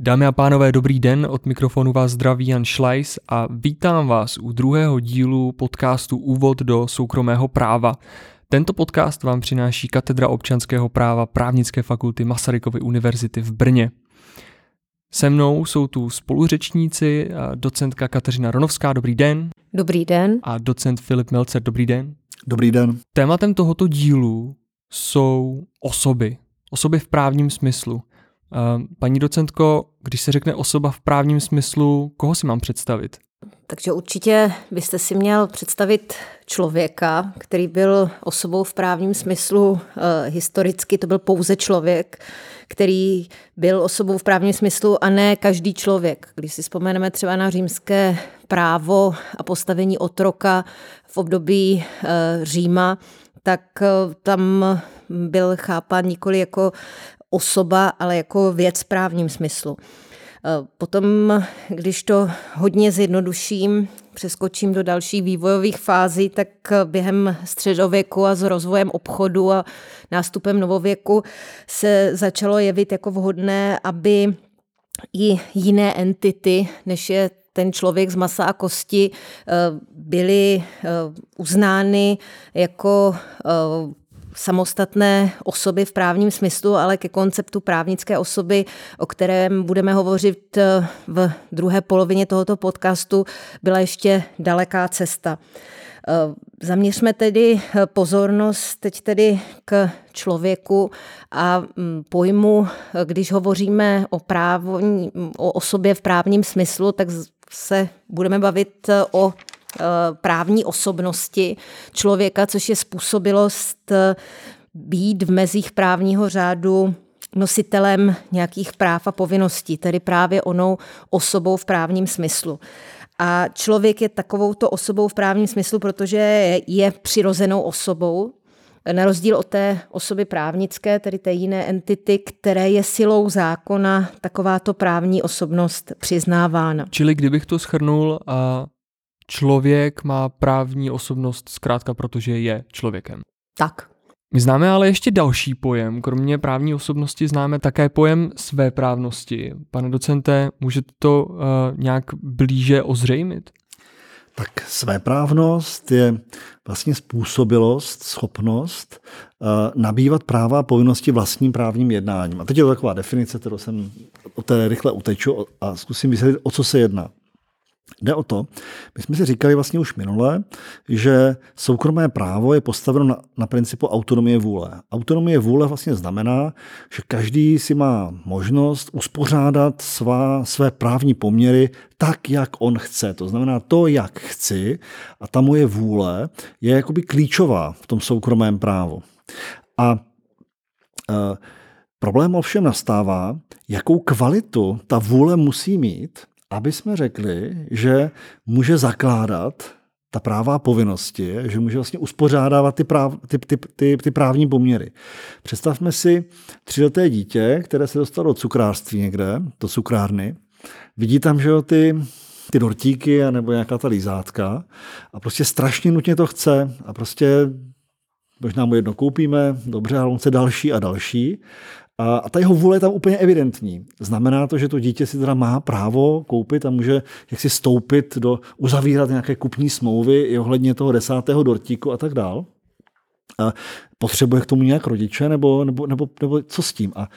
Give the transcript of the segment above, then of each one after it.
Dámy a pánové, dobrý den, od mikrofonu vás zdraví Jan Schleis a vítám vás u druhého dílu podcastu Úvod do soukromého práva. Tento podcast vám přináší Katedra občanského práva právnické fakulty Masarykovy univerzity v Brně. Se mnou jsou tu spoluřečníci, docentka Kateřina Ronovská, dobrý den. Dobrý den. A docent Filip Melcer, dobrý den. Dobrý den. Tématem tohoto dílu jsou osoby. Osoby v právním smyslu. Paní docentko, když se řekne osoba v právním smyslu, koho si mám představit? Takže určitě byste si měl představit člověka, který byl osobou v právním smyslu e, historicky, to byl pouze člověk, který byl osobou v právním smyslu a ne každý člověk. Když si vzpomeneme třeba na římské právo a postavení otroka v období e, Říma, tak e, tam byl chápán nikoli jako osoba, ale jako věc v právním smyslu. Eh, potom, když to hodně zjednoduším, přeskočím do dalších vývojových fází, tak během středověku a s rozvojem obchodu a nástupem novověku se začalo jevit jako vhodné, aby i jiné entity, než je ten člověk z masa a kosti, eh, byly eh, uznány jako samostatné osoby v právním smyslu, ale ke konceptu právnické osoby, o kterém budeme hovořit eh, v druhé polovině tohoto podcastu, byla ještě daleká cesta. Eh, zaměřme tedy eh, pozornost teď tedy k člověku a mm, pojmu, když hovoříme o, právní, o osobě v právním smyslu, tak se budeme bavit o právní osobnosti člověka, což je způsobilost eh, být v mezích právního řádu nositelem nějakých práv a povinností, tedy právě onou osobou v právním smyslu. A člověk je takovouto osobou v právním smyslu, protože je přirozenou osobou, na rozdíl od té osoby právnické, tedy té jiné entity, které je silou zákona takováto právní osobnost přiznávána. Čili kdybych to schrnul, a člověk má právní osobnost zkrátka, protože je člověkem. Tak. My známe ale ještě další pojem. Kromě právní osobnosti známe také pojem své právnosti. Pane docente, můžete to uh, nějak blíže ozřejmit? Tak svéprávnost je vlastně způsobilost, schopnost uh, nabývat práva a povinnosti vlastním právním jednáním. A teď je to taková definice, kterou jsem o té rychle uteču a zkusím vysvětlit, o co se jedná. Jde o to, my jsme si říkali vlastně už minule, že soukromé právo je postaveno na, na principu autonomie vůle. Autonomie vůle vlastně znamená, že každý si má možnost uspořádat svá, své právní poměry tak, jak on chce. To znamená to, jak chci a ta moje vůle je jakoby klíčová v tom soukromém právu. A e, problém ovšem nastává, jakou kvalitu ta vůle musí mít, aby jsme řekli, že může zakládat ta práva a povinnosti, že může vlastně uspořádávat ty, práv, ty, ty, ty, ty právní poměry. Představme si tříleté dítě, které se dostalo do cukrářství někde, do cukrárny, vidí tam, že jo, ty, ty dortíky nebo nějaká ta lízátka a prostě strašně nutně to chce a prostě možná mu jedno koupíme, dobře, ale on chce další a další a ta jeho vůle je tam úplně evidentní. Znamená to, že to dítě si teda má právo koupit a může jaksi stoupit do, uzavírat nějaké kupní smlouvy i ohledně toho desátého dortíku a tak dál. A potřebuje k tomu nějak rodiče nebo, nebo, nebo, nebo co s tím? A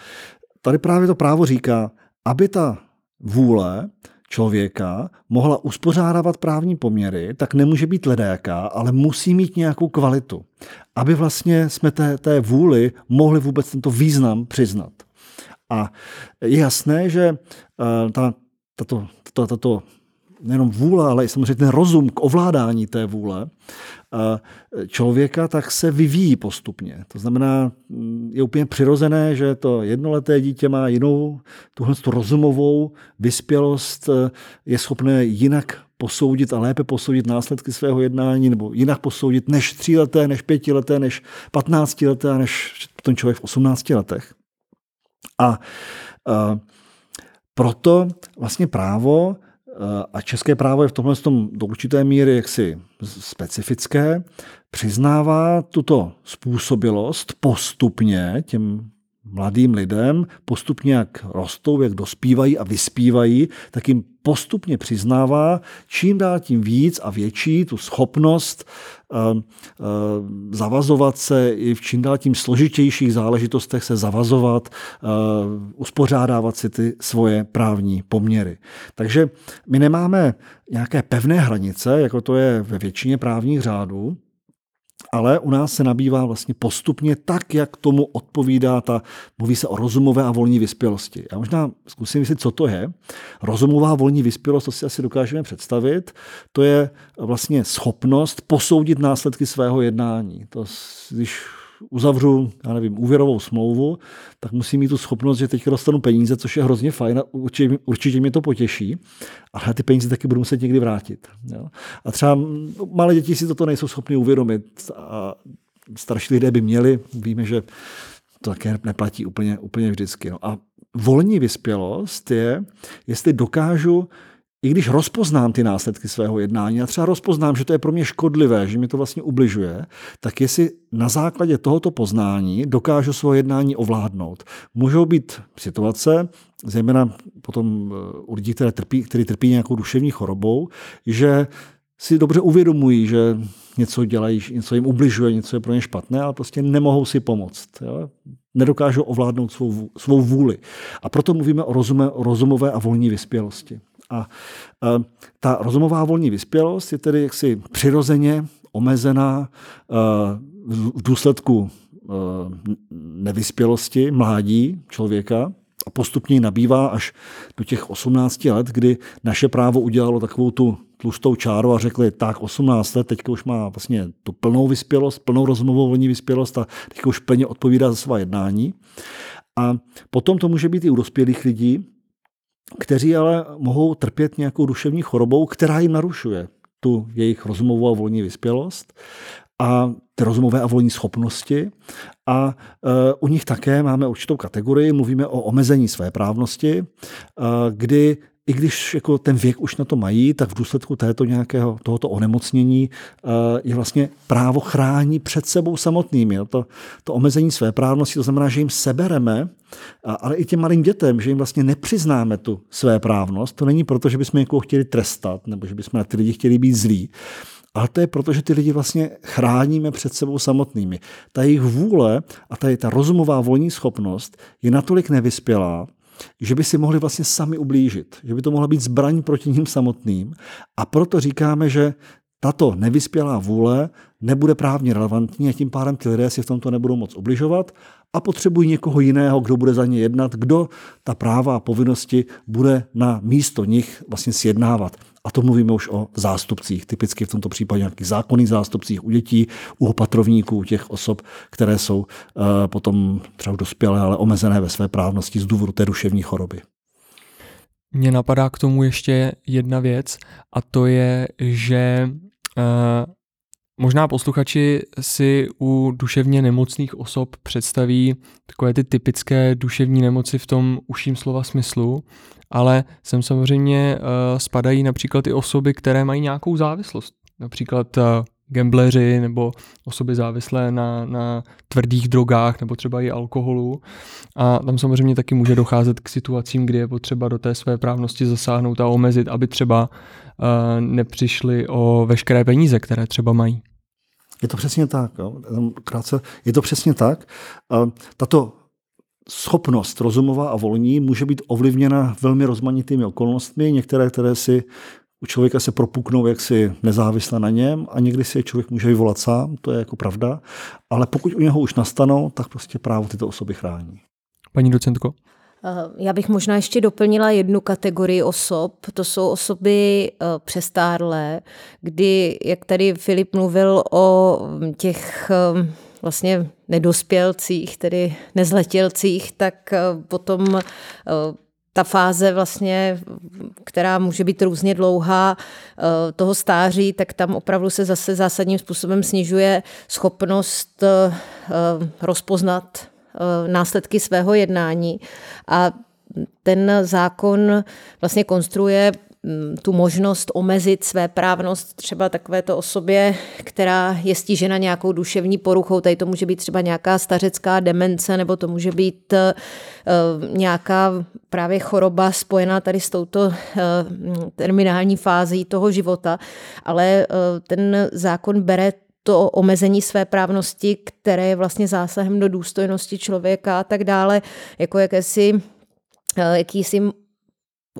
tady právě to právo říká, aby ta vůle člověka mohla uspořádávat právní poměry, tak nemůže být ledajaká, ale musí mít nějakou kvalitu, aby vlastně jsme té, té vůli mohli vůbec tento význam přiznat. A je jasné, že uh, ta, tato, tato, tato nejenom vůle, ale i samozřejmě ten rozum k ovládání té vůle člověka, tak se vyvíjí postupně. To znamená, mm, je úplně přirozené, že to jednoleté dítě má jinou tuhle rozumovou vyspělost, je schopné jinak posoudit a lépe posoudit následky svého jednání, nebo jinak posoudit než tříleté, než pětileté, než patnáctileté, než ten člověk v osmnácti letech. A, a proto vlastně právo a české právo je v tomhle tom do určité míry jaksi specifické, přiznává tuto způsobilost postupně těm mladým lidem postupně, jak rostou, jak dospívají a vyspívají, tak jim postupně přiznává čím dál tím víc a větší tu schopnost uh, uh, zavazovat se i v čím dál tím složitějších záležitostech se zavazovat, uh, uspořádávat si ty svoje právní poměry. Takže my nemáme nějaké pevné hranice, jako to je ve většině právních řádů, ale u nás se nabývá vlastně postupně tak, jak tomu odpovídá ta, mluví se o rozumové a volní vyspělosti. Já možná zkusím vysvětlit, co to je. Rozumová volní vyspělost, to si asi dokážeme představit, to je vlastně schopnost posoudit následky svého jednání. To, když uzavřu, já nevím, úvěrovou smlouvu, tak musím mít tu schopnost, že teď dostanu peníze, což je hrozně fajn a určitě, určitě mě to potěší, ale ty peníze taky budu muset někdy vrátit. Jo? A třeba malé děti si toto nejsou schopni uvědomit a starší lidé by měli, víme, že to také neplatí úplně, úplně vždycky. No. A volní vyspělost je, jestli dokážu i když rozpoznám ty následky svého jednání a třeba rozpoznám, že to je pro mě škodlivé, že mi to vlastně ubližuje, tak jestli na základě tohoto poznání dokážu svoje jednání ovládnout. Můžou být situace, zejména potom eh, u lidí, které trpí, který trpí nějakou duševní chorobou, že si dobře uvědomují, že něco dělají, něco jim ubližuje, něco je pro ně špatné, ale prostě nemohou si pomoct. Jo? Nedokážou ovládnout svou, svou vůli. A proto mluvíme o, rozume, o rozumové a volní vyspělosti. A ta rozumová volní vyspělost je tedy jaksi přirozeně omezená v důsledku nevyspělosti mládí člověka a postupně nabývá až do těch 18 let, kdy naše právo udělalo takovou tu tlustou čáru a řekli, tak 18 let, teďka už má vlastně tu plnou vyspělost, plnou rozumovou volní vyspělost a teďka už plně odpovídá za svá jednání. A potom to může být i u dospělých lidí, kteří ale mohou trpět nějakou duševní chorobou, která jim narušuje tu jejich rozumovou a volní vyspělost a ty rozumové a volní schopnosti. A uh, u nich také máme určitou kategorii, mluvíme o omezení své právnosti, uh, kdy i když jako ten věk už na to mají, tak v důsledku této nějakého tohoto onemocnění eh, je vlastně právo chrání před sebou samotnými. To, to omezení své právnosti, to znamená, že jim sebereme, ale i těm malým dětem, že jim vlastně nepřiznáme tu své právnost. To není proto, že bychom někoho chtěli trestat, nebo že bychom na ty lidi chtěli být zlí, ale to je proto, že ty lidi vlastně chráníme před sebou samotnými. Ta jejich vůle a ta, ta rozumová volní schopnost je natolik nevyspělá, že by si mohli vlastně sami ublížit, že by to mohla být zbraň proti ním samotným. A proto říkáme, že tato nevyspělá vůle nebude právně relevantní a tím pádem ty lidé si v tomto nebudou moc ubližovat a potřebují někoho jiného, kdo bude za ně jednat, kdo ta práva a povinnosti bude na místo nich vlastně sjednávat. A to mluvíme už o zástupcích, typicky v tomto případě nějakých zákonných zástupcích u dětí, u opatrovníků, u těch osob, které jsou uh, potom třeba dospělé, ale omezené ve své právnosti z důvodu té duševní choroby. Mně napadá k tomu ještě jedna věc a to je, že uh, možná posluchači si u duševně nemocných osob představí takové ty typické duševní nemoci v tom užším slova smyslu, ale sem samozřejmě uh, spadají například i osoby, které mají nějakou závislost. Například uh, gambleři nebo osoby závislé na, na tvrdých drogách nebo třeba i alkoholu. A tam samozřejmě taky může docházet k situacím, kdy je potřeba do té své právnosti zasáhnout a omezit, aby třeba uh, nepřišli o veškeré peníze, které třeba mají. Je to přesně tak. Jo. Krátce, je to přesně tak. Tato schopnost rozumová a volní může být ovlivněna velmi rozmanitými okolnostmi, některé, které si u člověka se propuknou jaksi nezávisle na něm a někdy si je člověk může vyvolat sám, to je jako pravda, ale pokud u něho už nastanou, tak prostě právo tyto osoby chrání. Paní docentko? Eh, já bych možná ještě doplnila jednu kategorii osob. To jsou osoby eh, přestárlé, kdy, jak tady Filip mluvil o těch eh, vlastně nedospělcích, tedy nezletělcích, tak potom ta fáze vlastně, která může být různě dlouhá toho stáří, tak tam opravdu se zase zásadním způsobem snižuje schopnost rozpoznat Eh, následky svého jednání. A ten zákon vlastně konstruuje tu možnost omezit své právnost třeba takovéto osobě, která je stižena nějakou duševní poruchou. Tady to může být třeba nějaká stařecká demence, nebo to může být uh, nějaká právě choroba spojená tady s touto uh, terminální fází toho života. Ale uh, ten zákon bere to omezení své právnosti, které je vlastně zásahem do důstojnosti člověka a tak dále, jako jakési jakýsi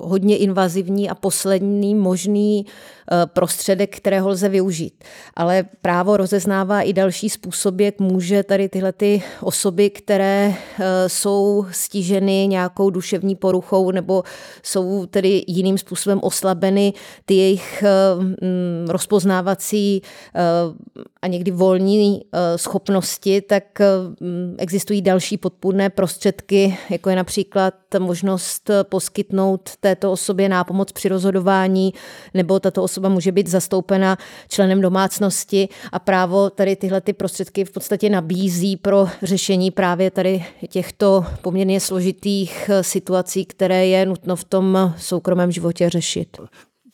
hodně invazivní a poslední možný prostředek, kterého lze využít. Ale právo rozeznává i další způsoby, jak může tady tyhle ty osoby, které eh, jsou stíženy nějakou duševní poruchou nebo jsou tedy jiným způsobem oslabeny, ty jejich eh, mm, rozpoznávací a někdy volní schopnosti, tak mm, existují další podpůrné prostředky, jako je například možnost poskytnout této osobě nápomoc při rozhodování, nebo tato osoba může být zastoupena členem domácnosti a právo tady tyhle ty prostředky v podstatě nabízí pro řešení právě tady těchto poměrně složitých situací, které je nutno v tom soukromém životě řešit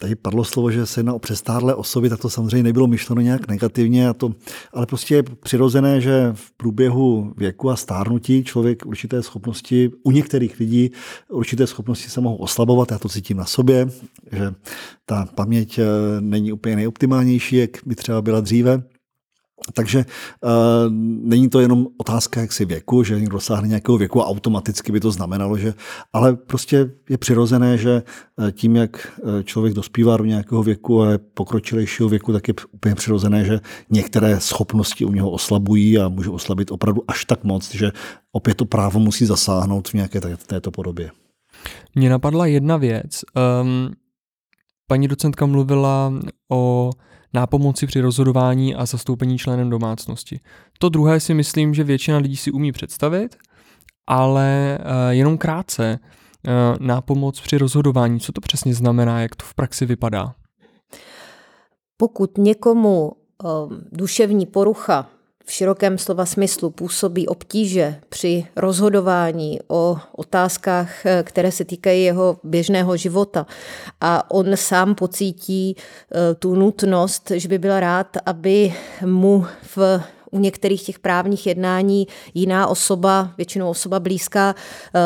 tady padlo slovo, že se jedná o přestárlé osoby, tak to samozřejmě nebylo myšleno nějak negativně, a to, ale prostě je přirozené, že v průběhu věku a stárnutí člověk určité schopnosti, u některých lidí určité schopnosti se mohou oslabovat, já to cítím na sobě, že ta paměť eh, není úplně nejoptimálnější, jak by třeba byla dříve. Takže uh, není to jenom otázka jaksi věku, že někdo dosáhne nějakého věku a automaticky by to znamenalo, že, ale prostě je přirozené, že eh, tím, jak eh, člověk dospívá do nějakého věku a je pokročilejšího věku, tak je úplně přirozené, že některé schopnosti u něho oslabují a můžou oslabit opravdu až tak moc, že opět to právo musí zasáhnout v nějaké této podobě. Mně napadla jedna věc. Um, paní docentka mluvila o nápomoci při rozhodování a zastoupení členem domácnosti. To druhé si myslím, že většina lidí si umí představit, ale uh, jenom krátce. Uh, nápomoc při rozhodování, co to přesně znamená, jak to v praxi vypadá? Pokud někomu uh, duševní porucha v širokém slova smyslu působí obtíže při rozhodování o otázkách, které se týkají jeho běžného života. A on sám pocítí eh, tu nutnost, že by byl rád, aby mu v u některých těch právních jednání jiná osoba, většinou osoba blízká, eh,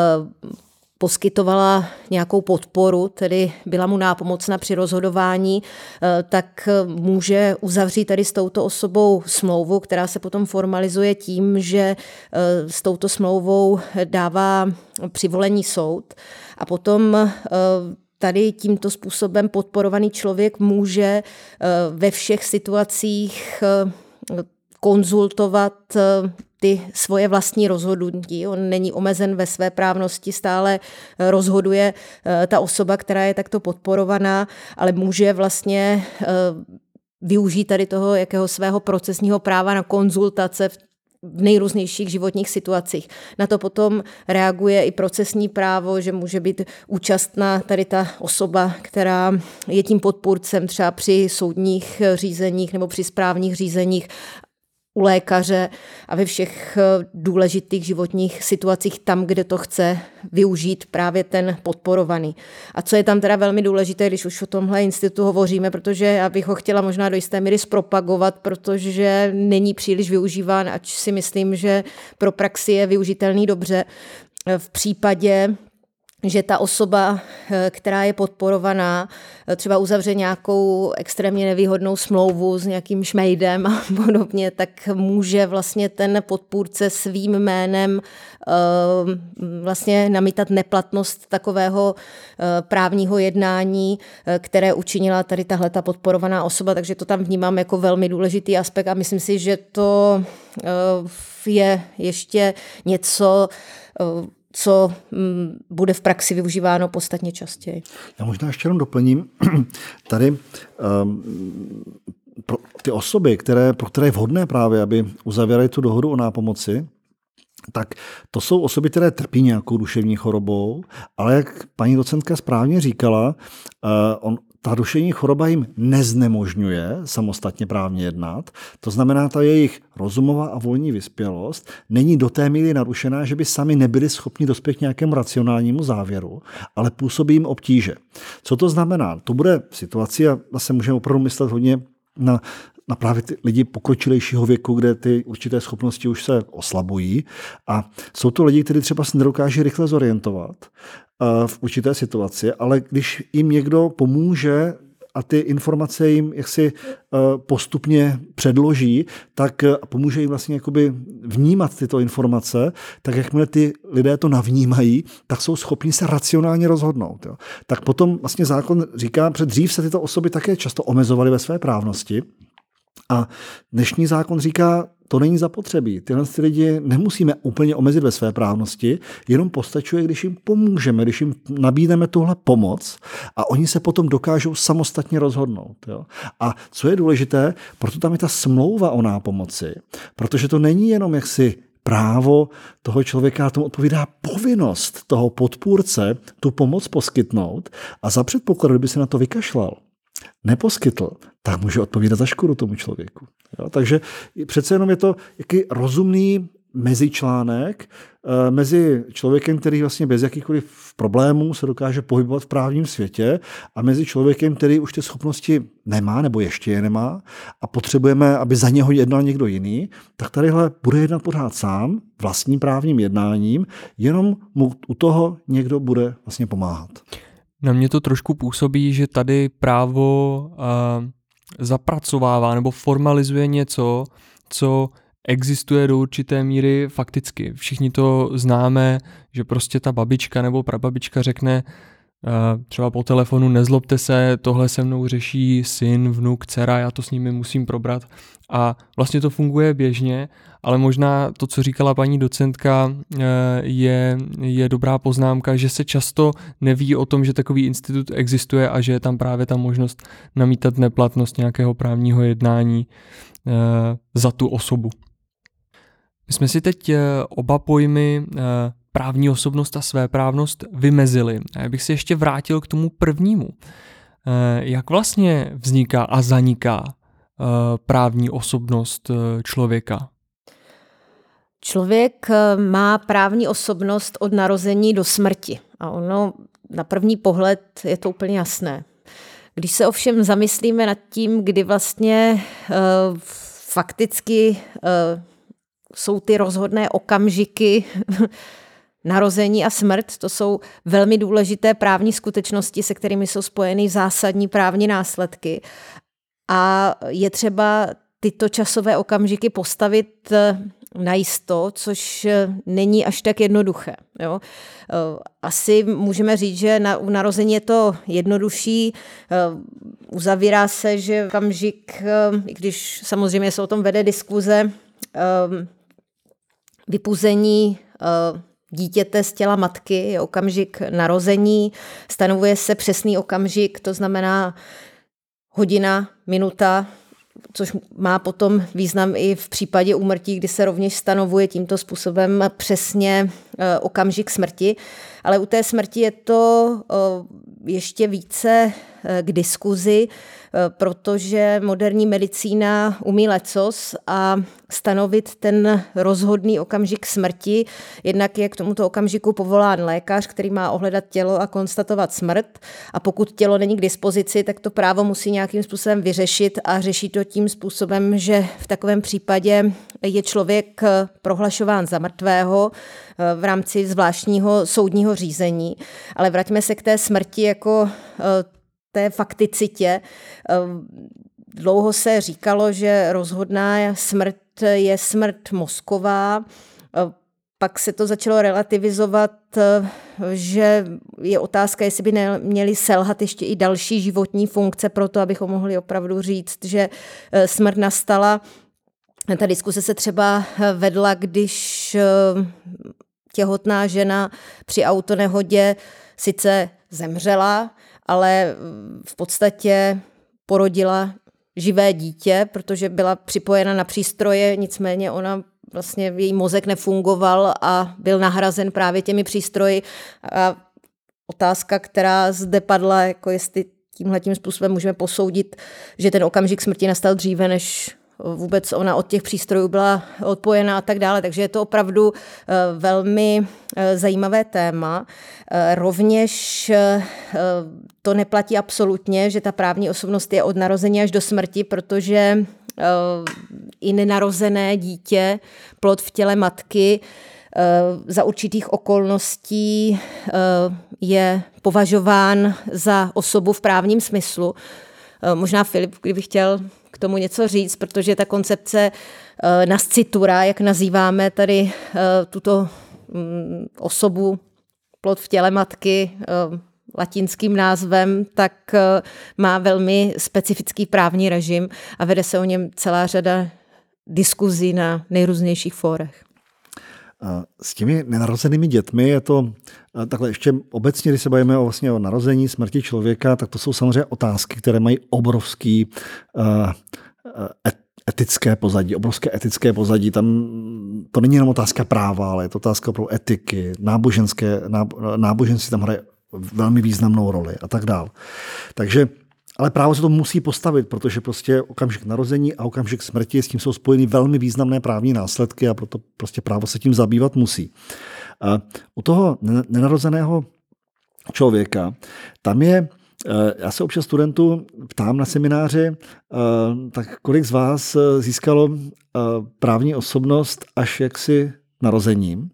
poskytovala nějakou podporu, tedy byla mu nápomocna při rozhodování, eh, tak může uzavřít tady s touto osobou smlouvu, která se potom formalizuje tím, že eh, s touto smlouvou dává přivolení soud. A potom eh, tady tímto způsobem podporovaný člověk může ve všech situacích konzultovat ty svoje vlastní rozhodnutí. On není omezen ve své právnosti, stále eh, rozhoduje eh, ta osoba, která je takto podporovaná, ale může vlastně eh, využít tady toho jakého svého procesního práva na konzultace v v nejrůznějších životních situacích. Na to potom reaguje i procesní právo, že může být účastná tady ta osoba, která je tím podpůrcem třeba při soudních řízeních nebo při správních řízeních u lékaře a ve všech eh, důležitých životních situacích tam, kde to chce využít právě ten podporovaný. A co je tam teda velmi důležité, když už o tomhle institutu hovoříme, protože já bych ho chtěla možná do jisté míry zpropagovat, protože není příliš využíván, ač si myslím, že pro praxi je využitelný dobře. V případě že ta osoba, eh, která je podporovaná, eh, třeba uzavře nějakou extrémně nevýhodnou smlouvu s nějakým šmejdem a podobně, tak může vlastně ten podpůrce svým jménem eh, vlastně namítat neplatnost takového právního jednání, které učinila tady tahle ta podporovaná osoba, takže to tam vnímám jako velmi důležitý aspekt a myslím si, že to je ještě něco, co mm, bude v praxi využíváno podstatně častěji. Já možná ještě jenom doplním. Tady um, pro ty osoby, které, pro které je vhodné právě, aby uzavěraly tu dohodu o nápomoci, tak to jsou osoby, které trpí nějakou duševní chorobou, ale jak paní docentka správně říkala, uh, on, ta duševní choroba jim neznemožňuje samostatně právně jednat. To znamená, ta jejich rozumová a volní vyspělost není do té míry narušená, že by sami nebyli schopni dospět k nějakému racionálnímu závěru, ale působí jim obtíže. Co to znamená? To bude situace, a zase můžeme opravdu myslet hodně na na právě ty lidi pokročilejšího věku, kde ty určité schopnosti už se oslabují. A jsou to lidi, kteří třeba se nedokáží rychle zorientovat eh, v určité situaci, ale když jim někdo pomůže a ty informace jim jaksi eh, postupně předloží, tak eh, pomůže jim vlastně jakoby vnímat tyto informace, tak jakmile ty lidé to navnímají, tak jsou schopni se racionálně rozhodnout. Jo. Tak potom vlastně zákon říká, že dřív se tyto osoby také často omezovaly ve své právnosti, a dnešní zákon říká, to není zapotřebí. Tyhle ty lidi nemusíme úplně omezit ve své právnosti, jenom postačuje, když jim pomůžeme, když jim nabídneme tuhle pomoc a oni se potom dokážou samostatně rozhodnout. Jo? A co je důležité, proto tam je ta smlouva o nápomoci, protože to není jenom jaksi právo toho člověka, tomu odpovídá povinnost toho podpůrce tu pomoc poskytnout a za předpokladu, kdyby se na to vykašlal, neposkytl, tak může odpovídat za škodu tomu člověku. Jo? Takže přece jenom je to jaký rozumný mezičlánek eh, mezi člověkem, který vlastně bez jakýchkoliv problémů se dokáže pohybovat v právním světě a mezi člověkem, který už ty schopnosti nemá nebo ještě je nemá a potřebujeme, aby za něho jednal někdo jiný, tak tadyhle bude jednat pořád sám vlastním právním jednáním, jenom mu u toho někdo bude vlastně pomáhat. Na mě to trošku působí, že tady právo uh, zapracovává nebo formalizuje něco, co existuje do určité míry fakticky. Všichni to známe, že prostě ta babička nebo prababička řekne, třeba po telefonu nezlobte se, tohle se mnou řeší syn, vnuk, dcera, já to s nimi musím probrat. A vlastně to funguje běžně, ale možná to, co říkala paní docentka, e, je, je dobrá poznámka, že se často neví o tom, že takový institut existuje a že je tam právě ta možnost namítat neplatnost nějakého právního jednání e, za tu osobu. My jsme si teď e, oba pojmy právní osobnost a svéprávnost vymezili. A já bych se ještě vrátil k tomu prvnímu. Eh, jak vlastně vzniká a zaniká eh, právní osobnost eh, člověka? Člověk má právní osobnost od narození do smrti. A ono na první pohled je to úplně jasné. Když se ovšem zamyslíme nad tím, kdy vlastně fakticky jsou ty rozhodné okamžiky Narození a smrt to jsou velmi důležité právní skutečnosti, se kterými jsou spojeny zásadní právní následky. A je třeba tyto časové okamžiky postavit eh, najisto, což eh, není až tak jednoduché. Jo. Eh, asi můžeme říct, že na, u narození je to jednodušší. Uzavírá se, že okamžik, i když samozřejmě se o tom vede diskuze, vypuzení dítěte z těla matky, je okamžik narození, stanovuje se přesný okamžik, to znamená hodina, minuta, což má potom význam i v případě úmrtí, kdy se rovněž stanovuje tímto způsobem přesně e, okamžik smrti. Ale u té smrti je to e, ještě více e, k diskuzi, protože moderní medicína umí lecos a stanovit ten rozhodný okamžik smrti. Jednak je k tomuto okamžiku povolán lékař, který má ohledat tělo a konstatovat smrt. A pokud tělo není k dispozici, tak to právo musí nějakým způsobem vyřešit a řeší to tím způsobem, že v takovém případě je člověk prohlašován za mrtvého eh, v rámci zvláštního soudního řízení. Ale vraťme se k té smrti jako eh, té fakticitě. Ehm, dlouho se říkalo, že rozhodná smrt je smrt mozková, ehm, pak se to začalo relativizovat, ehm, že je otázka, jestli by neměly selhat ještě i další životní funkce pro to, abychom mohli opravdu říct, že smrt nastala. Ta diskuse se třeba vedla, když těhotná žena při autonehodě sice zemřela, ale v podstatě porodila živé dítě, protože byla připojena na přístroje, nicméně ona vlastně její mozek nefungoval a byl nahrazen právě těmi přístroji. A otázka, která zde padla, jako jestli tímhle tím způsobem můžeme posoudit, že ten okamžik smrti nastal dříve, než vůbec ona od těch přístrojů byla odpojena a tak dále. Takže je to opravdu velmi zajímavé téma. Rovněž to neplatí absolutně, že ta právní osobnost je od narození až do smrti, protože i nenarozené dítě, plod v těle matky, za určitých okolností je považován za osobu v právním smyslu. Možná Filip, kdyby chtěl tomu něco říct, protože ta koncepce nascitura, jak nazýváme tady tuto mm, osobu, plod v těle matky, latinským názvem, tak má velmi specifický právní režim a vede se o něm celá řada diskuzí na nejrůznějších fórech. S těmi nenarozenými dětmi je to takhle ještě obecně, když se bavíme o, vlastně o narození, smrti člověka, tak to jsou samozřejmě otázky, které mají obrovský uh, etické pozadí, obrovské etické pozadí. Tam to není jenom otázka práva, ale je to otázka pro etiky, náboženské, náboženství tam hraje velmi významnou roli a tak dál. Takže ale právo se to musí postavit, protože prostě okamžik narození a okamžik smrti, s tím jsou spojeny velmi významné právní následky a proto prostě právo se tím zabývat musí. A u toho nenarozeného člověka, tam je, eh, já se občas studentů ptám na semináři, eh, tak kolik z vás eh, získalo právní osobnost až jaksi narozením?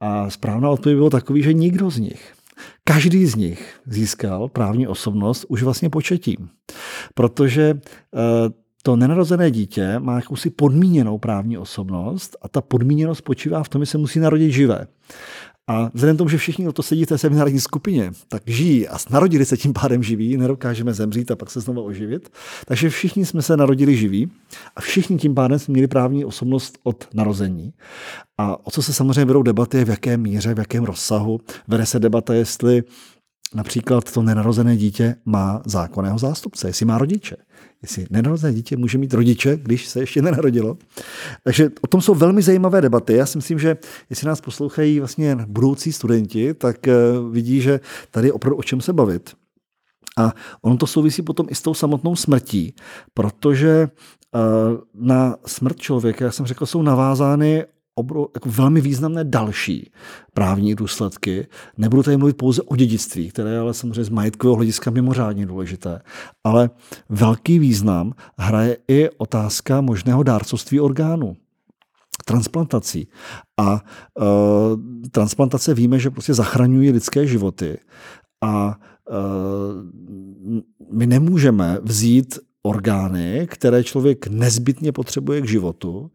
A správná odpověď bylo takový, že nikdo z nich. Každý z nich získal právní osobnost už vlastně početím, protože eh, to nenarozené dítě má jakousi podmíněnou právní osobnost a ta podmíněnost spočívá v tom, že se musí narodit živé. A vzhledem k tomu, že všichni, kdo to sedí v té seminární skupině, tak žijí a narodili se tím pádem živí, nedokážeme zemřít a pak se znovu oživit. Takže všichni jsme se narodili živí a všichni tím pádem jsme měli právní osobnost od narození. A o co se samozřejmě vedou debaty, v jaké míře, v jakém rozsahu. Vede se debata, jestli například to nenarozené dítě má zákonného zástupce, jestli má rodiče. Jestli nenarozené dítě může mít rodiče, když se ještě nenarodilo. Takže o tom jsou velmi zajímavé debaty. Já si myslím, že jestli nás poslouchají vlastně budoucí studenti, tak eh, vidí, že tady je opravdu o čem se bavit. A ono to souvisí potom i s tou samotnou smrtí, protože eh, na smrt člověka, jak jsem řekl, jsou navázány obro, jako velmi významné další právní důsledky. Nebudu tady mluvit pouze o dědictví, které je ale samozřejmě z majetkového hlediska mimořádně důležité, ale velký význam hraje i otázka možného dárcovství orgánů transplantací. A e, transplantace víme, že prostě zachraňují lidské životy. A e, my nemůžeme vzít orgány, které člověk nezbytně potřebuje k životu,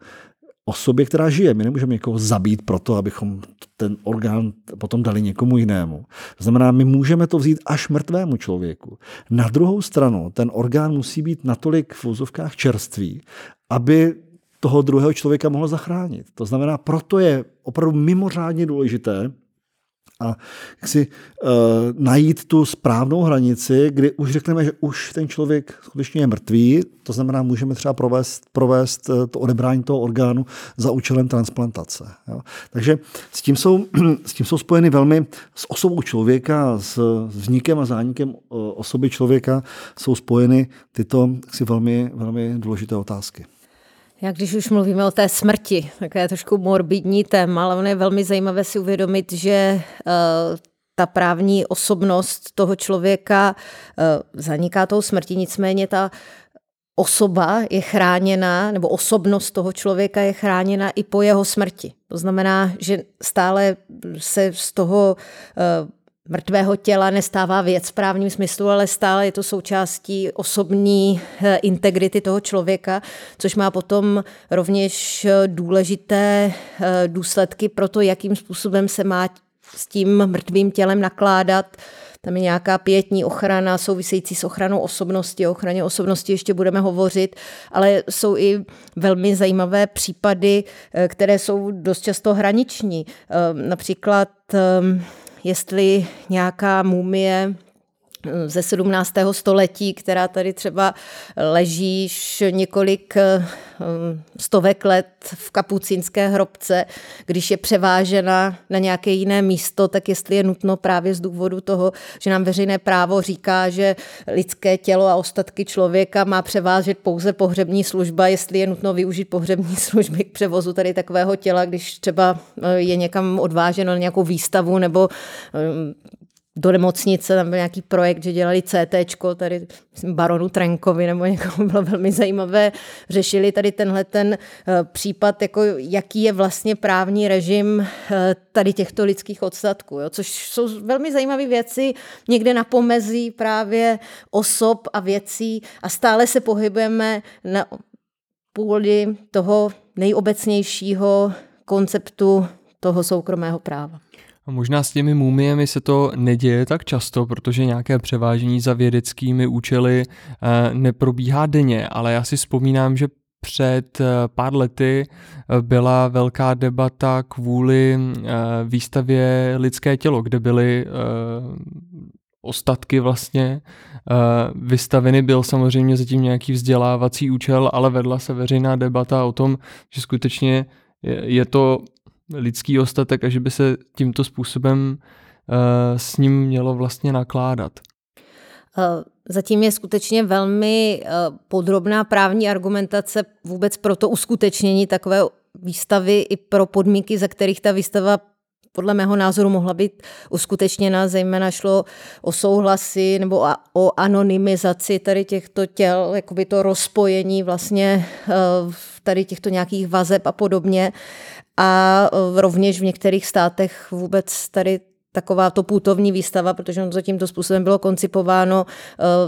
osobě, která žije. My nemůžeme někoho zabít proto, abychom ten orgán potom dali někomu jinému. To znamená, my můžeme to vzít až mrtvému člověku. Na druhou stranu, ten orgán musí být natolik v úzovkách čerstvý, aby toho druhého člověka mohl zachránit. To znamená, proto je opravdu mimořádně důležité, a jak si uh, najít tu správnou hranici, kdy už řekneme, že už ten člověk skutečně je mrtvý, to znamená, můžeme třeba provést, provést eh, to odebrání toho orgánu za účelem transplantace. Jo. Takže s tím, jsou, s tím jsou spojeny velmi s osobou člověka, s vznikem a zánikem eh, osoby člověka jsou spojeny tyto si velmi, velmi důležité otázky. Jak když už mluvíme o té smrti, je trošku morbidní téma, ale ono je velmi zajímavé si uvědomit, že uh, ta právní osobnost toho člověka uh, zaniká tou smrti, nicméně ta osoba je chráněna, nebo osobnost toho člověka je chráněna i po jeho smrti. To znamená, že stále se z toho uh, mrtvého těla nestává věc v právním smyslu, ale stále je to součástí osobní eh, integrity toho člověka, což má potom rovněž eh, důležité eh, důsledky pro to, jakým způsobem se má s tím mrtvým tělem nakládat. Tam je nějaká pětní ochrana související s ochranou osobnosti. O ochraně osobnosti ještě budeme hovořit, ale jsou i velmi zajímavé případy, které jsou dost často hraniční. Například jestli nějaká mumie ze 17. století, která tady třeba leží několik eh, stovek let v kapucínské hrobce, když je převážena na nějaké jiné místo, tak jestli je nutno právě z důvodu toho, že nám veřejné právo říká, že lidské tělo a ostatky člověka má převážet pouze pohřební služba, jestli je nutno využít pohřební služby k převozu tady takového těla, když třeba eh, je někam odváženo na nějakou výstavu nebo eh, do nemocnice, tam byl nějaký projekt, že dělali CT, tady myslím, baronu Trenkovi nebo někomu bylo velmi zajímavé, řešili tady tenhle ten eh, případ, jako jaký je vlastně právní režim eh, tady těchto lidských odstatků, jo? což jsou velmi zajímavé věci, někde na pomezí právě osob a věcí a stále se pohybujeme na půli toho nejobecnějšího konceptu toho soukromého práva. Možná s těmi mumiemi se to neděje tak často, protože nějaké převážení za vědeckými účely eh, neprobíhá denně, ale já si vzpomínám, že před eh, pár lety eh, byla velká debata kvůli výstavě Lidské tělo, kde byly ostatky vlastně vystaveny. Byl samozřejmě zatím nějaký vzdělávací účel, ale vedla se veřejná debata o tom, že skutečně je to lidský ostatek a že by se tímto způsobem uh, s ním mělo vlastně nakládat. Eh, zatím je skutečně velmi eh, podrobná právní argumentace vůbec pro to uskutečnění takové výstavy i pro podmínky, za kterých ta výstava podle mého názoru mohla být uskutečněna, zejména šlo o souhlasy nebo o anonymizaci tady těchto těl, jakoby to rozpojení vlastně tady těchto nějakých vazeb a podobně a e, rovněž v některých státech vůbec tady taková to putovní výstava, protože on tímto způsobem bylo koncipováno,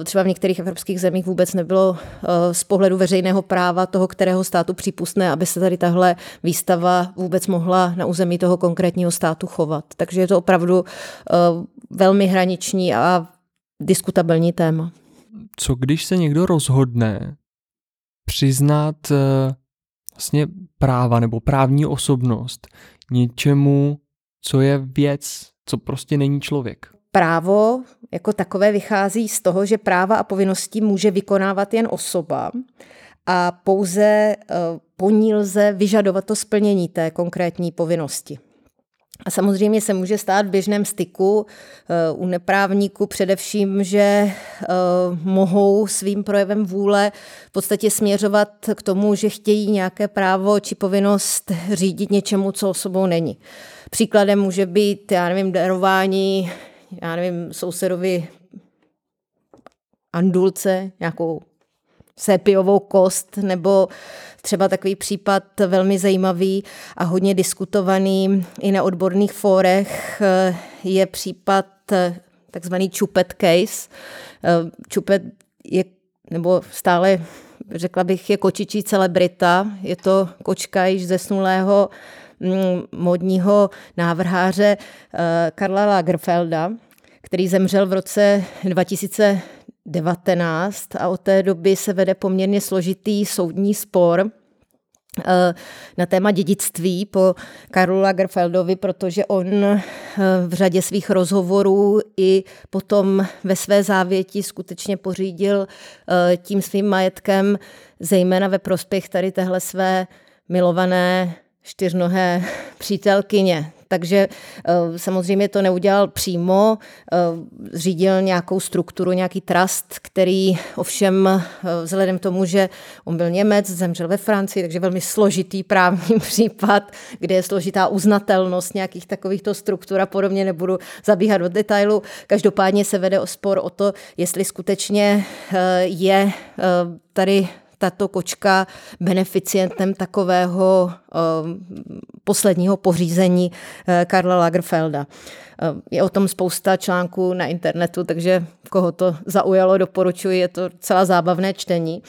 e, třeba v některých evropských zemích vůbec nebylo e, z pohledu veřejného práva toho, kterého státu přípustné, aby se tady tahle výstava vůbec mohla na území toho konkrétního státu chovat. Takže je to opravdu velmi hraniční a diskutabilní téma. Co když se někdo rozhodne přiznat vlastně práva nebo právní osobnost něčemu, co je věc, co prostě není člověk. Právo jako takové vychází z toho, že práva a povinnosti může vykonávat jen osoba a pouze eh, po ní lze vyžadovat to splnění té konkrétní povinnosti. A samozřejmě se může stát v běžném styku eh, u neprávníků především, že eh, mohou svým projevem vůle v podstatě směřovat k tomu, že chtějí nějaké právo či povinnost řídit něčemu, co osobou není. Příkladem může být, já nevím, darování, já nevím, sousedovi andulce, nějakou sépiovou kost, nebo třeba takový případ velmi zajímavý a hodně diskutovaný i na odborných fórech eh, je případ eh, takzvaný Čupet case. Eh, Čupet je, nebo stále řekla bych, je kočičí celebrita. Je to kočka již zesnulého mm, modního návrháře Karla Lagerfelda, který zemřel v roce 2000 19 a od té doby se vede poměrně složitý soudní spor eh, na téma dědictví po Karlu Lagerfeldovi, protože on eh, v řadě svých rozhovorů i potom ve své závěti skutečně pořídil eh, tím svým majetkem, zejména ve prospěch tady téhle své milované čtyřnohé přítelkyně. Takže eh, samozřejmě to neudělal přímo, eh, řídil nějakou strukturu, nějaký trust, který ovšem eh, vzhledem k tomu, že on byl Němec, zemřel ve Francii, takže velmi složitý právní případ, kde je složitá uznatelnost nějakých takovýchto struktur a podobně, nebudu zabíhat do detailu. Každopádně se vede o spor o to, jestli skutečně je tady tato kočka beneficientem takového uh, posledního pořízení uh, Karla Lagerfelda. Uh, je o tom spousta článků na internetu, takže koho to zaujalo, doporučuji, je to celá zábavné čtení.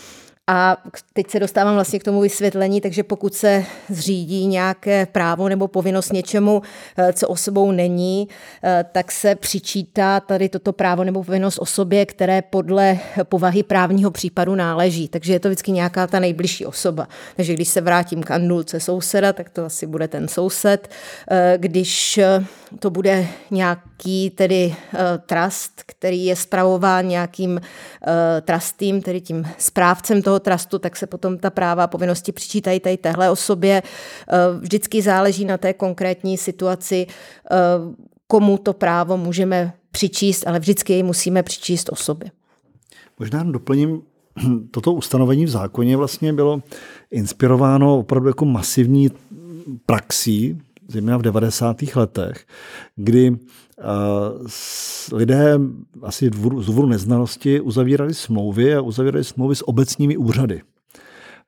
A teď se dostávám vlastně k tomu vysvětlení, takže pokud se zřídí nějaké právo nebo povinnost něčemu, eh, co osobou není, eh, tak se přičítá tady toto právo nebo povinnost osobě, které podle povahy právního případu náleží. Takže je to vždycky nějaká ta nejbližší osoba. Takže když se vrátím k andulce souseda, tak to asi bude ten soused. Eh, když to bude nějaký tedy trust, který je zpravován nějakým trustým, tedy tím správcem toho trustu, tak se potom ta práva a povinnosti přičítají tady téhle osobě. Eh, vždycky záleží na té konkrétní situaci, eh, komu to právo můžeme přičíst, ale vždycky jej musíme přičíst osobě. Možná doplním, toto ustanovení v zákoně vlastně bylo inspirováno opravdu jako masivní praxí, zejména v 90. letech, kdy lidé asi z důvodu neznalosti uzavírali smlouvy a uzavírali smlouvy s obecními úřady.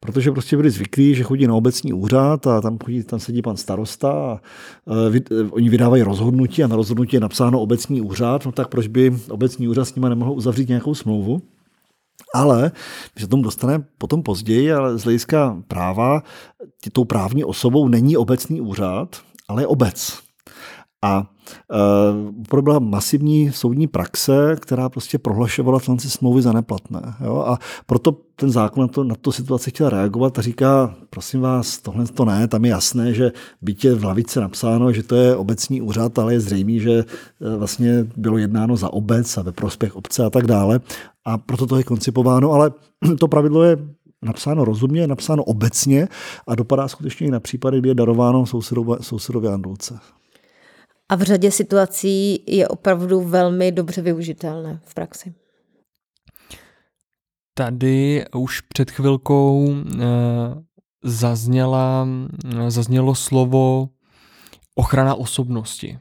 Protože prostě byli zvyklí, že chodí na obecní úřad a tam, chodí, tam sedí pan starosta a uh, oni vydávají rozhodnutí a na rozhodnutí je napsáno obecní úřad, no tak proč by obecní úřad s nimi nemohl uzavřít nějakou smlouvu? Ale, my se tomu dostaneme potom později, ale z hlediska práva, tou právní osobou není obecný úřad, ale obec. A uh, byla masivní soudní praxe, která prostě prohlašovala tyhle smlouvy za neplatné. Jo? A proto ten zákon na to, na to situaci chtěl reagovat a říká, prosím vás, tohle to ne, tam je jasné, že bytě v lavice napsáno, že to je obecní úřad, ale je zřejmé, že eh, vlastně bylo jednáno za obec a ve prospěch obce a tak dále. A proto to je koncipováno, ale to pravidlo je napsáno rozumně, napsáno obecně a dopadá skutečně i na případy, kdy je darováno sousedové, sousedové andulce a v řadě situací je opravdu velmi dobře využitelné v praxi. Tady už před chvilkou eh, zazněla, zaznělo slovo ochrana osobnosti.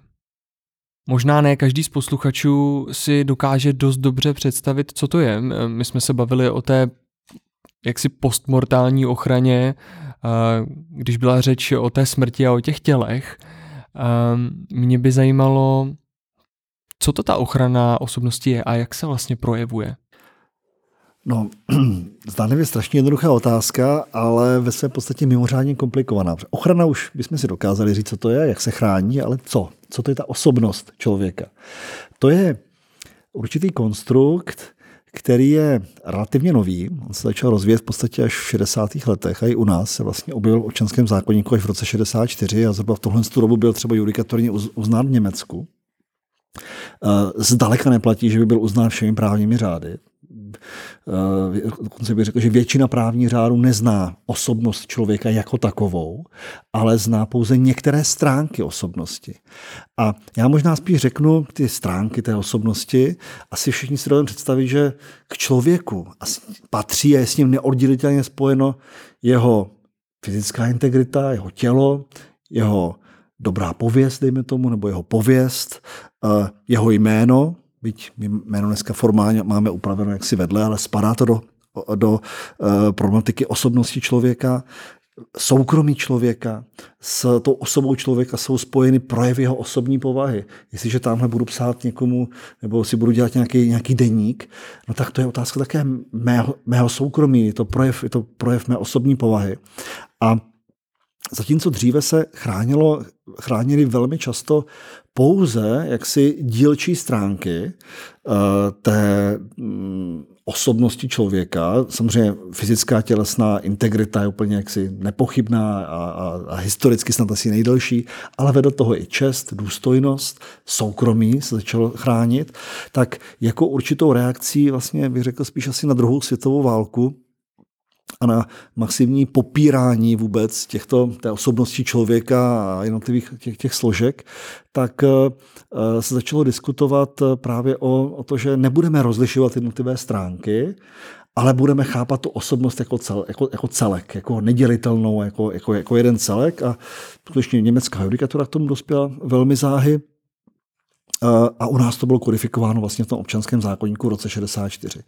Možná ne každý z posluchačů si dokáže dost dobře představit, co to je. My jsme se bavili o té jaksi postmortální ochraně, eh, když byla řeč o té smrti a o těch tělech. Ehm, mě by zajímalo, co to ta ochrana osobnosti je a jak se vlastně projevuje? No, zdánlivě strašně jednoduchá otázka, ale ve své podstatě mimořádně komplikovaná. Ochrana už bychom si dokázali říct, co to je, jak se chrání, ale co? Co to je ta osobnost člověka? To je určitý konstrukt, který je relativně nový. On se začal rozvíjet v podstatě až v 60. letech a i u nás se vlastně objevil v občanském zákonníku až v roce 64 a zhruba v tohle dobu byl třeba judikatorně uznán v Německu. Zdaleka neplatí, že by byl uznán všemi právními řády. Eh, dokonce bych řekl, že většina právní řádu nezná osobnost člověka jako takovou, ale zná pouze některé stránky osobnosti. A já možná spíš řeknu ty stránky té osobnosti. Asi všichni si dovedeme představit, že k člověku patří a je s ním neoddělitelně spojeno jeho fyzická integrita, jeho tělo, jeho dobrá pověst, dejme tomu, nebo jeho pověst, eh, jeho jméno, byť jméno dneska formálně máme upraveno jaksi vedle, ale spadá to do, do uh, problematiky osobnosti člověka, soukromí člověka s tou osobou člověka jsou spojeny projevy jeho osobní povahy. Jestliže tamhle budu psát někomu, nebo si budu dělat nějaký, nějaký deník, no tak to je otázka také mého, mého soukromí, je to, projev, je to projev mé osobní povahy. A Zatímco dříve se chránilo, chránili velmi často pouze jaksi dílčí stránky uh, té um, osobnosti člověka. Samozřejmě fyzická tělesná integrita je úplně jaksi nepochybná a, a, a historicky snad asi nejdelší, ale vedle toho i čest, důstojnost, soukromí se začalo chránit. Tak jako určitou reakcí vlastně bych řekl spíš asi na druhou světovou válku, a na masivní popírání vůbec těchto, té osobnosti člověka a jednotlivých těch, těch složek, tak uh, se začalo diskutovat eh, právě o, o to, že nebudeme rozlišovat jednotlivé stránky, ale budeme chápat tu osobnost jako, cel, jako, jako celek, jako nedělitelnou, jako, jako, jako jeden celek. A skutečně německá judikatura k tomu dospěla velmi záhy. A u nás to bylo kodifikováno vlastně v tom občanském zákonníku v roce 64.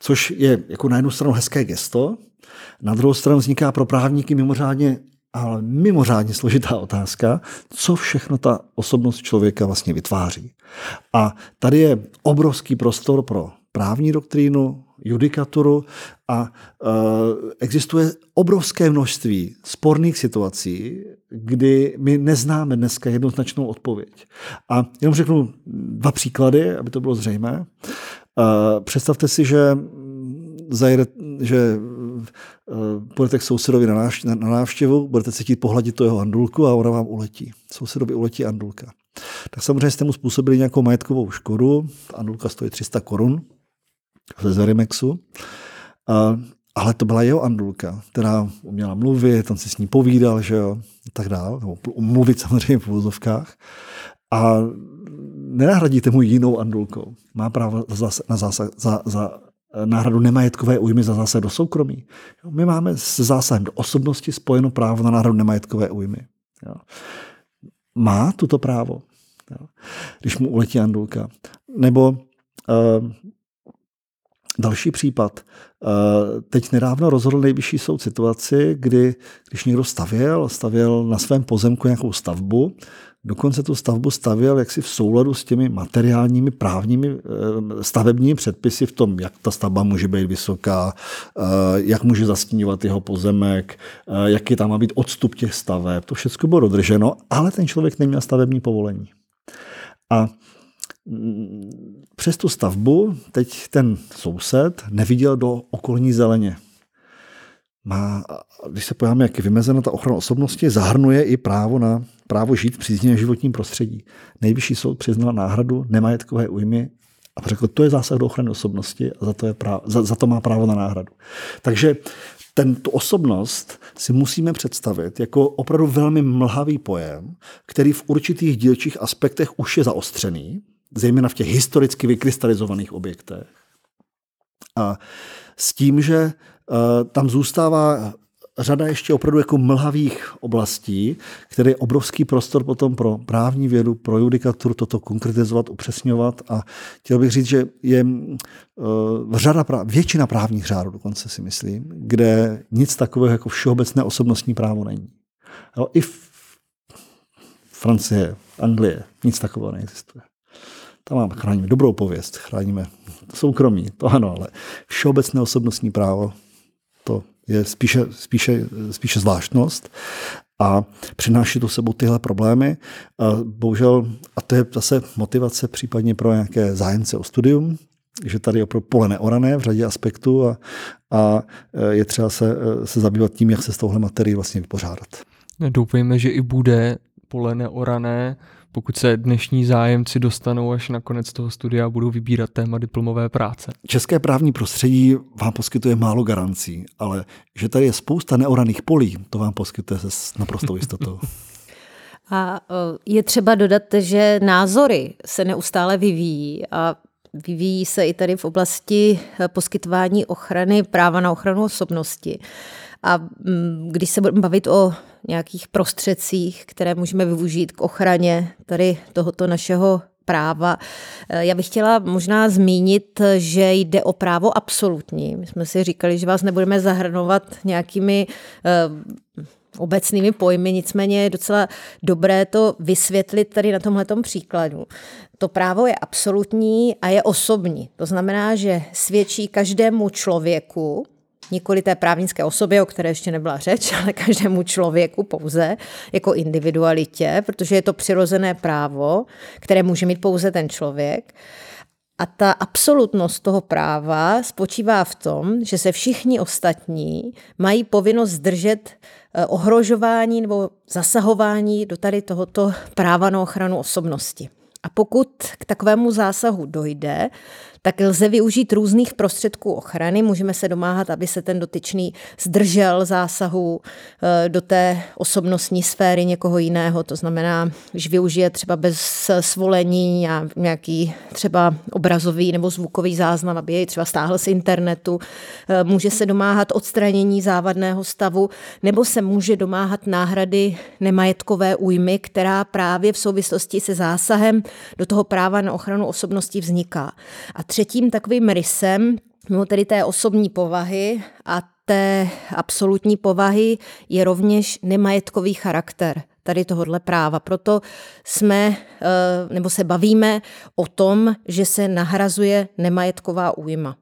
Což je jako na jednu stranu hezké gesto, na druhou stranu vzniká pro právníky mimořádně ale mimořádně složitá otázka, co všechno ta osobnost člověka vlastně vytváří. A tady je obrovský prostor pro právní doktrínu, judikaturu a uh, existuje obrovské množství sporných situací, kdy my neznáme dneska jednoznačnou odpověď. A jenom řeknu dva příklady, aby to bylo zřejmé. Uh, představte si, že zajede, že půjdete k sousedovi na, návštěvu, na návštěvu, budete chtít pohladit to jeho andulku a ona vám uletí. Sousedovi uletí andulka. Tak samozřejmě jste mu způsobili nějakou majetkovou škodu. Andulka stojí 300 korun ze Zerimexu. A, ale to byla jeho andulka, která uměla mluvit, on si s ní povídal, že jo, a tak dále. Nebo mluvit samozřejmě v úvozovkách. A nenahradíte mu jinou andulkou. Má právo za, na zásah, za, za náhradu nemajetkové újmy za zásah do soukromí. My máme s zásahem do osobnosti spojeno právo na náhradu nemajetkové újmy. Jo. Má tuto právo, jo. když mu uletí andulka. Nebo uh, Další případ. Eh, teď nedávno rozhodl nejvyšší soud situaci, kdy když někdo stavěl, stavěl na svém pozemku nějakou stavbu, dokonce tu stavbu stavěl jaksi v souladu s těmi materiálními právními eh, stavebními předpisy v tom, jak ta stavba může být vysoká, eh, jak může zastíňovat jeho pozemek, jaký tam má být odstup těch staveb. To všechno bylo dodrženo, ale ten člověk neměl stavební povolení. A přes tu stavbu teď ten soused neviděl do okolní zeleně. Má, když se podíváme, jak je vymezena ta ochrana osobnosti, zahrnuje i právo na právo žít v příznivém životním prostředí. Nejvyšší soud přiznal náhradu nemajetkové újmy a řekl, to je zásah do ochrany osobnosti a za to, je právo, za, za to má právo na náhradu. Takže ten, tu osobnost si musíme představit jako opravdu velmi mlhavý pojem, který v určitých dílčích aspektech už je zaostřený, zejména v těch historicky vykrystalizovaných objektech. A s tím, že eh, tam zůstává řada ještě opravdu jako mlhavých oblastí, které je obrovský prostor potom pro právní vědu, pro judikaturu toto konkretizovat, upřesňovat a chtěl bych říct, že je uh, řada, většina právních řádů dokonce si myslím, kde nic takového jako všeobecné osobnostní právo není. I v Francie, Anglie, nic takového neexistuje. Tam máme, chráníme dobrou pověst, chráníme soukromí, to ano, ale všeobecné osobnostní právo, to je spíše, spíše, spíše zvláštnost a přináší to sebou tyhle problémy. A bohužel, a to je zase motivace případně pro nějaké zájemce o studium, že tady je opravdu pole neorané v řadě aspektů a, a je třeba se, se zabývat tím, jak se s touhle materií vlastně vypořádat. Doufejme, že i bude pole neorané, pokud se dnešní zájemci dostanou až na konec toho studia a budou vybírat téma diplomové práce. České právní prostředí vám poskytuje málo garancí, ale že tady je spousta neoraných polí, to vám poskytuje se s naprostou jistotou. A je třeba dodat, že názory se neustále vyvíjí a vyvíjí se i tady v oblasti poskytování ochrany, práva na ochranu osobnosti. A když se budeme bavit o nějakých prostředcích, které můžeme využít k ochraně tady tohoto našeho práva. Eh, já bych chtěla možná zmínit, že jde o právo absolutní. My jsme si říkali, že vás nebudeme zahrnovat nějakými uh, obecnými pojmy, nicméně je docela dobré to vysvětlit tady na tomhletom příkladu. To právo je absolutní a je osobní. To znamená, že svědčí každému člověku, nikoli té právnické osobě, o které ještě nebyla řeč, ale každému člověku pouze, jako individualitě, protože je to přirozené právo, které může mít pouze ten člověk. A ta absolutnost toho práva spočívá v tom, že se všichni ostatní mají povinnost zdržet eh, ohrožování nebo zasahování do tady tohoto práva na ochranu osobnosti. A pokud k takovému zásahu dojde, tak lze využít různých prostředků ochrany. Můžeme se domáhat, aby se ten dotyčný zdržel zásahu eh, do té osobnostní sféry někoho jiného. To znamená, že využije třeba bez svolení a nějaký třeba obrazový nebo zvukový záznam, aby jej třeba stáhl z internetu. Eh, může se domáhat odstranění závadného stavu nebo se může domáhat náhrady nemajetkové újmy, která právě v souvislosti se zásahem do toho práva na ochranu osobnosti vzniká. A třetím takovým rysem, mimo tedy té osobní povahy a té absolutní povahy je rovněž nemajetkový charakter tady tohohle práva. Proto jsme, eh, nebo se bavíme o tom, že se nahrazuje nemajetková újma.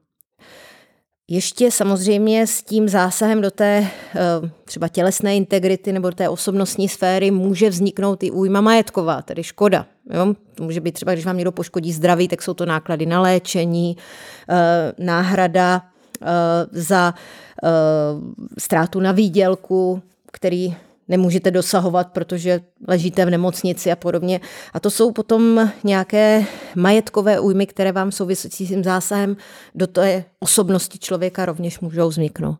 Ještě samozřejmě s tím zásahem do té eh, třeba tělesné integrity nebo té osobnostní sféry může vzniknout i újma majetková, tedy škoda. Jo? To může být třeba, když vám někdo poškodí zdraví, tak jsou to náklady na léčení, eh, náhrada eh, za ztrátu na výdělku, který nemůžete dosahovat, protože ležíte v nemocnici a podobně. A to jsou potom nějaké majetkové újmy, které vám souvisí s tím zásahem do té osobnosti člověka rovněž můžou vzniknout.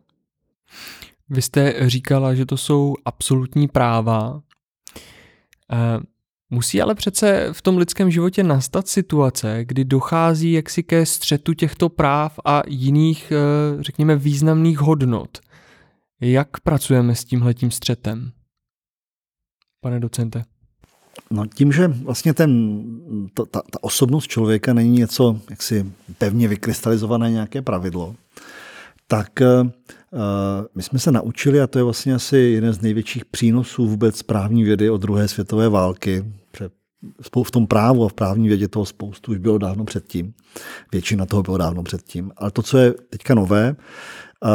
Vy jste říkala, že to jsou absolutní práva. Eh, musí ale přece v tom lidském životě nastat situace, kdy dochází jaksi ke střetu těchto práv a jiných, eh, řekněme, významných hodnot. Jak pracujeme s tímhletím střetem? Pane docente? No tím, že vlastně ten, ta, ta, ta osobnost člověka není něco jaksi pevně vykrystalizované nějaké pravidlo, tak uh, my jsme se naučili, a to je vlastně asi jeden z největších přínosů vůbec právní vědy od druhé světové války, v tom právu a v právní vědě toho spoustu už bylo dávno předtím. Většina toho bylo dávno předtím. Ale to, co je teďka nové,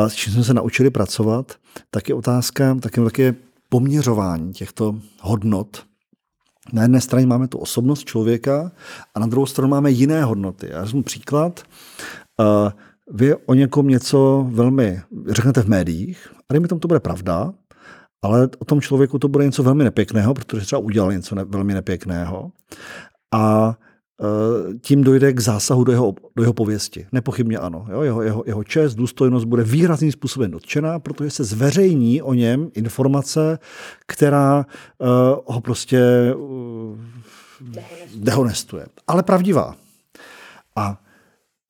s čím jsme se naučili pracovat, tak je otázka, tak je poměřování těchto hodnot. Na jedné straně máme tu osobnost člověka a na druhou stranu máme jiné hodnoty. Já vezmu příklad. Vy o někom něco velmi řeknete v médiích, a dejme tomu, to bude pravda, ale o tom člověku to bude něco velmi nepěkného, protože třeba udělal něco ne, velmi nepěkného. A Eh, tím dojde k zásahu do jeho, do jeho pověsti. Nepochybně ano. Jo? Jeho, jeho, jeho čest, důstojnost bude výrazným způsobem dotčená, protože se zveřejní o něm informace, která uh, ho prostě uh, dehonestuje. Ale pravdivá. A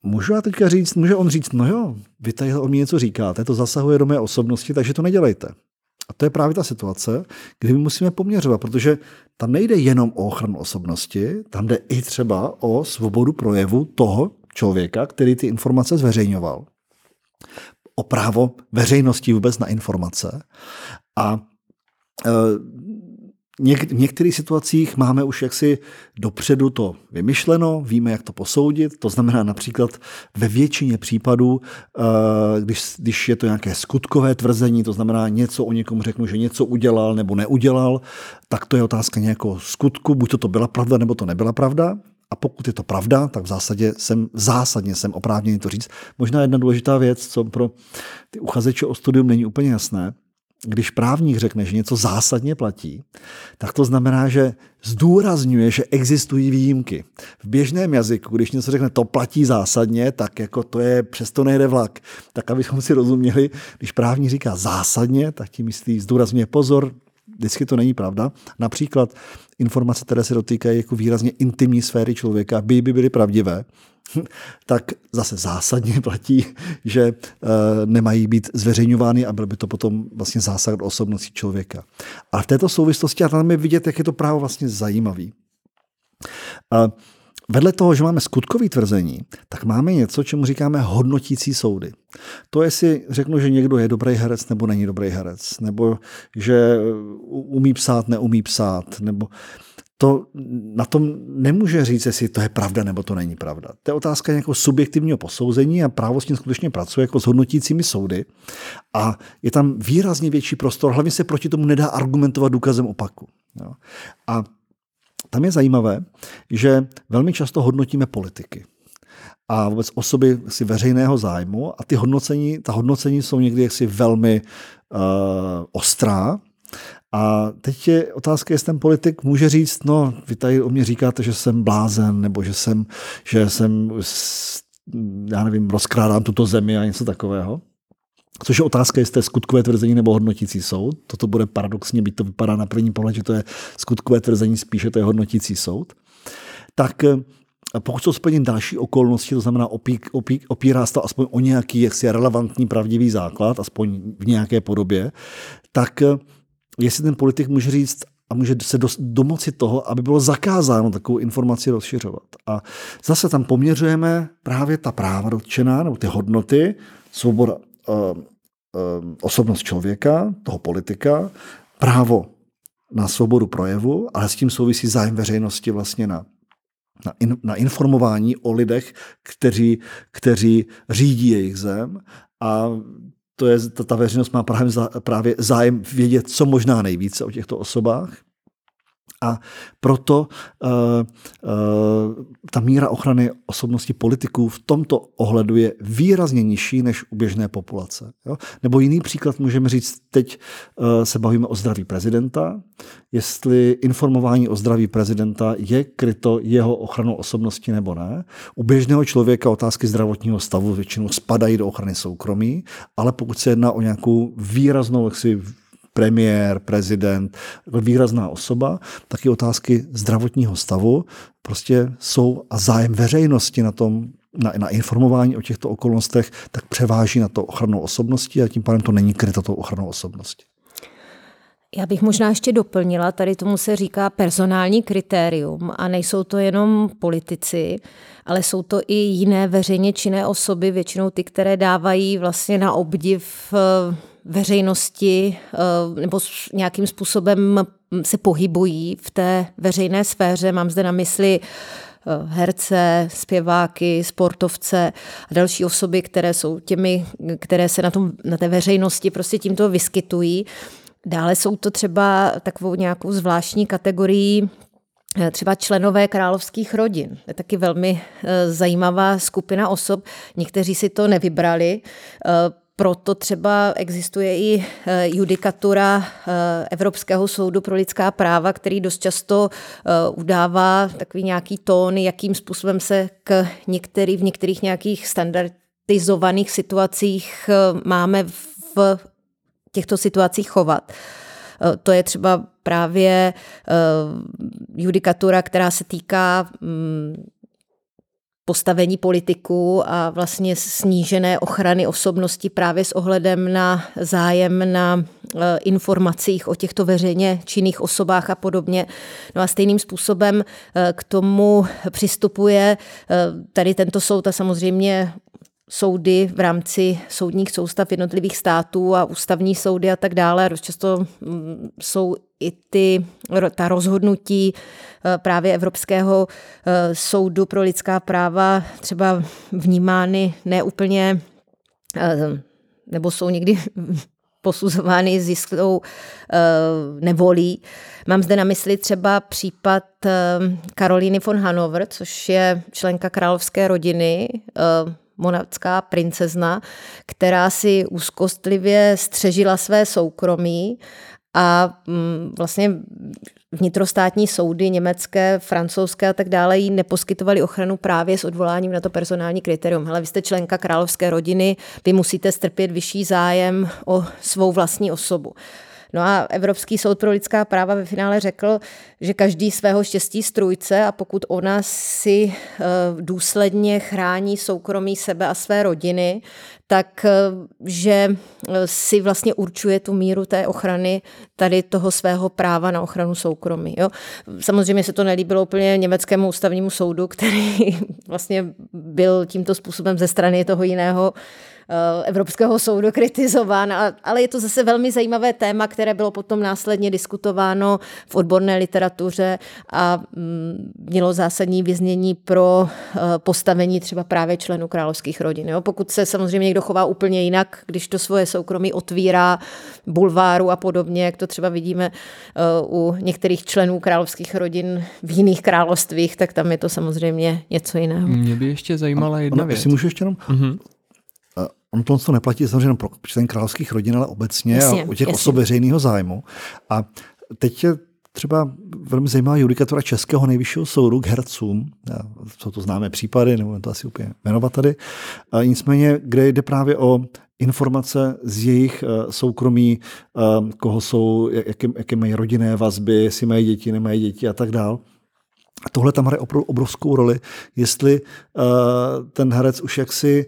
Můžu já teďka říct, může on říct, no jo, vy tady o mě něco říkáte, to zasahuje do mé osobnosti, takže to nedělejte. A to je právě ta situace, kdy my musíme poměřovat, protože tam nejde jenom o ochranu osobnosti, tam jde i třeba o svobodu projevu toho člověka, který ty informace zveřejňoval. O právo veřejnosti vůbec na informace. A e, Něk, v některých situacích máme už jaksi dopředu to vymyšleno, víme, jak to posoudit. To znamená například ve většině případů, eh, když, když je to nějaké skutkové tvrzení, to znamená něco o někom řeknu, že něco udělal nebo neudělal, tak to je otázka nějakého skutku, buď to, to byla pravda, nebo to nebyla pravda. A pokud je to pravda, tak v zásadě jsem, zásadně jsem oprávněný to říct. Možná jedna důležitá věc, co pro ty uchazeče o studium není úplně jasné, když právník řekne, že něco zásadně platí, tak to znamená, že zdůrazňuje, že existují výjimky. V běžném jazyku, když něco řekne, to platí zásadně, tak jako to je, přesto nejde vlak. Tak abychom si rozuměli, když právník říká zásadně, tak tím myslí, zdůrazňuje pozor, vždycky to není pravda. Například informace, které se dotýkají jako výrazně intimní sféry člověka, by by byly pravdivé, tak zase zásadně platí, že eh, nemají být zveřejňovány a byl by to potom vlastně zásah do osobnosti člověka. A v této souvislosti a tam je vidět, jak je to právo vlastně zajímavý. A Vedle toho, že máme skutkový tvrzení, tak máme něco, čemu říkáme hodnotící soudy. To je si řeknu, že někdo je dobrý herec nebo není dobrý herec, nebo že umí psát, neumí psát, nebo to na tom nemůže říct, jestli to je pravda nebo to není pravda. To je otázka nějakého subjektivního posouzení a právo s tím skutečně pracuje jako s hodnotícími soudy a je tam výrazně větší prostor, hlavně se proti tomu nedá argumentovat důkazem opaku. Jo. A tam je zajímavé, že velmi často hodnotíme politiky a vůbec osoby si veřejného zájmu a ty hodnocení, ta hodnocení jsou někdy jaksi velmi uh, ostrá a teď je otázka, jestli ten politik může říct, no, vy tady o mě říkáte, že jsem blázen, nebo že jsem, že jsem já nevím, rozkrádám tuto zemi a něco takového. Což je otázka, jestli to je skutkové tvrzení nebo hodnotící soud. Toto bude paradoxně, být to vypadá na první pohled, že to je skutkové tvrzení, spíše to je hodnotící soud. Tak eh, pokud jsou splněny další okolnosti, to znamená opí, opí, opírá se to aspoň o nějaký jaksi relevantní pravdivý základ, aspoň v nějaké podobě, tak eh, jestli ten politik může říct a může se domoci toho, aby bylo zakázáno takovou informaci rozšiřovat. A zase tam poměřujeme právě ta práva dotčená, nebo ty hodnoty, svoboda, osobnost člověka, toho politika, právo na svobodu projevu, ale s tím souvisí zájem veřejnosti vlastně na, na, in, na informování o lidech, kteří, kteří řídí jejich zem. A to je, ta, ta veřejnost má právě, právě zájem vědět co možná nejvíce o těchto osobách a proto uh, uh, ta míra ochrany osobnosti politiků v tomto ohledu je výrazně nižší než u běžné populace. Jo? Nebo jiný příklad můžeme říct, teď uh, se bavíme o zdraví prezidenta, jestli informování o zdraví prezidenta je kryto jeho ochranou osobnosti nebo ne. U běžného člověka otázky zdravotního stavu většinou spadají do ochrany soukromí, ale pokud se jedná o nějakou výraznou jaksi, premiér, prezident, výrazná osoba, taky otázky zdravotního stavu prostě jsou a zájem veřejnosti na tom, na, na informování o těchto okolnostech, tak převáží na to ochranou osobnosti a tím pádem to není kryto tou ochranou osobnosti. Já bych možná ještě doplnila, tady tomu se říká personální kritérium a nejsou to jenom politici, ale jsou to i jiné veřejně činné osoby, většinou ty, které dávají vlastně na obdiv eh, veřejnosti eh, nebo nějakým způsobem se pohybují v té veřejné sféře. Mám zde na mysli eh, herce, zpěváky, sportovce a další osoby, které jsou těmi, které se na, tom, na té veřejnosti prostě tímto vyskytují. Dále jsou to třeba takovou nějakou zvláštní kategorii eh, třeba členové královských rodin. Je taky velmi zajímavá skupina osob. Někteří si to nevybrali, proto třeba existuje i eh, judikatura eh, Evropského soudu pro lidská práva, který dost často eh, udává takový nějaký tón, jakým způsobem se k některý, v některých nějakých standardizovaných situacích máme v těchto situacích chovat. To je třeba právě judikatura, která se týká mm, postavení politiků a vlastně snížené ochrany osobnosti právě s ohledem na zájem na e, informacích o těchto veřejně činných osobách a podobně. No a stejným způsobem e, k tomu přistupuje e, tady tento soud a samozřejmě soudy v rámci soudních soustav jednotlivých států a ústavní soudy a tak dále. Často mm, jsou i ty, ta rozhodnutí eh, právě Evropského eh, soudu pro lidská práva třeba vnímány neúplně, eh, nebo jsou někdy posuzovány s jistou nevolí. Mám zde na mysli třeba případ Karolíny von Hanover, což je členka královské rodiny, monacká princezna, která si úzkostlivě střežila své soukromí a mm, vlastně vnitrostátní soudy, německé, francouzské a tak dále, jí neposkytovali ochranu právě s odvoláním na to personální kritérium. Hele, vy jste členka královské rodiny, vy musíte strpět vyšší zájem o svou vlastní osobu. No a Evropský soud pro lidská práva ve finále řekl, že každý svého štěstí strůjce a pokud ona si eh, důsledně chrání soukromí sebe a své rodiny, tak eh, že eh, si vlastně určuje tu míru té ochrany tady toho svého práva na ochranu soukromí. Jo. Samozřejmě se to nelíbilo úplně německému ústavnímu soudu, který vlastně byl tímto způsobem ze strany toho jiného Evropského soudu kritizován, ale je to zase velmi zajímavé téma, které bylo potom následně diskutováno v odborné literatuře a mm, mělo zásadní vyznění pro eh, postavení třeba právě členů královských rodin. Jo? Pokud se samozřejmě někdo chová úplně jinak, když to svoje soukromí otvírá bulváru a podobně, jak to třeba vidíme eh, u některých členů královských rodin v jiných královstvích, tak tam je to samozřejmě něco jiného. Mě by ještě zajímala jedna ano, věc. Jestli můžu ještě jenom, uh-huh. On to, to neplatí samozřejmě pro člen královských rodin, ale obecně jasně, a u těch jasně. osob veřejného zájmu. A teď je třeba velmi zajímavá judikatura Českého nejvyššího soudu k hercům. Jsou to známé případy, nebo to asi úplně jmenovat tady. A nicméně, kde jde právě o informace z jejich eh, soukromí, eh, koho jsou, jaké, jaké mají rodinné vazby, jestli mají děti, nemají děti a tak dál. A tohle tam hraje obrovskou roli, jestli uh, ten herec už jaksi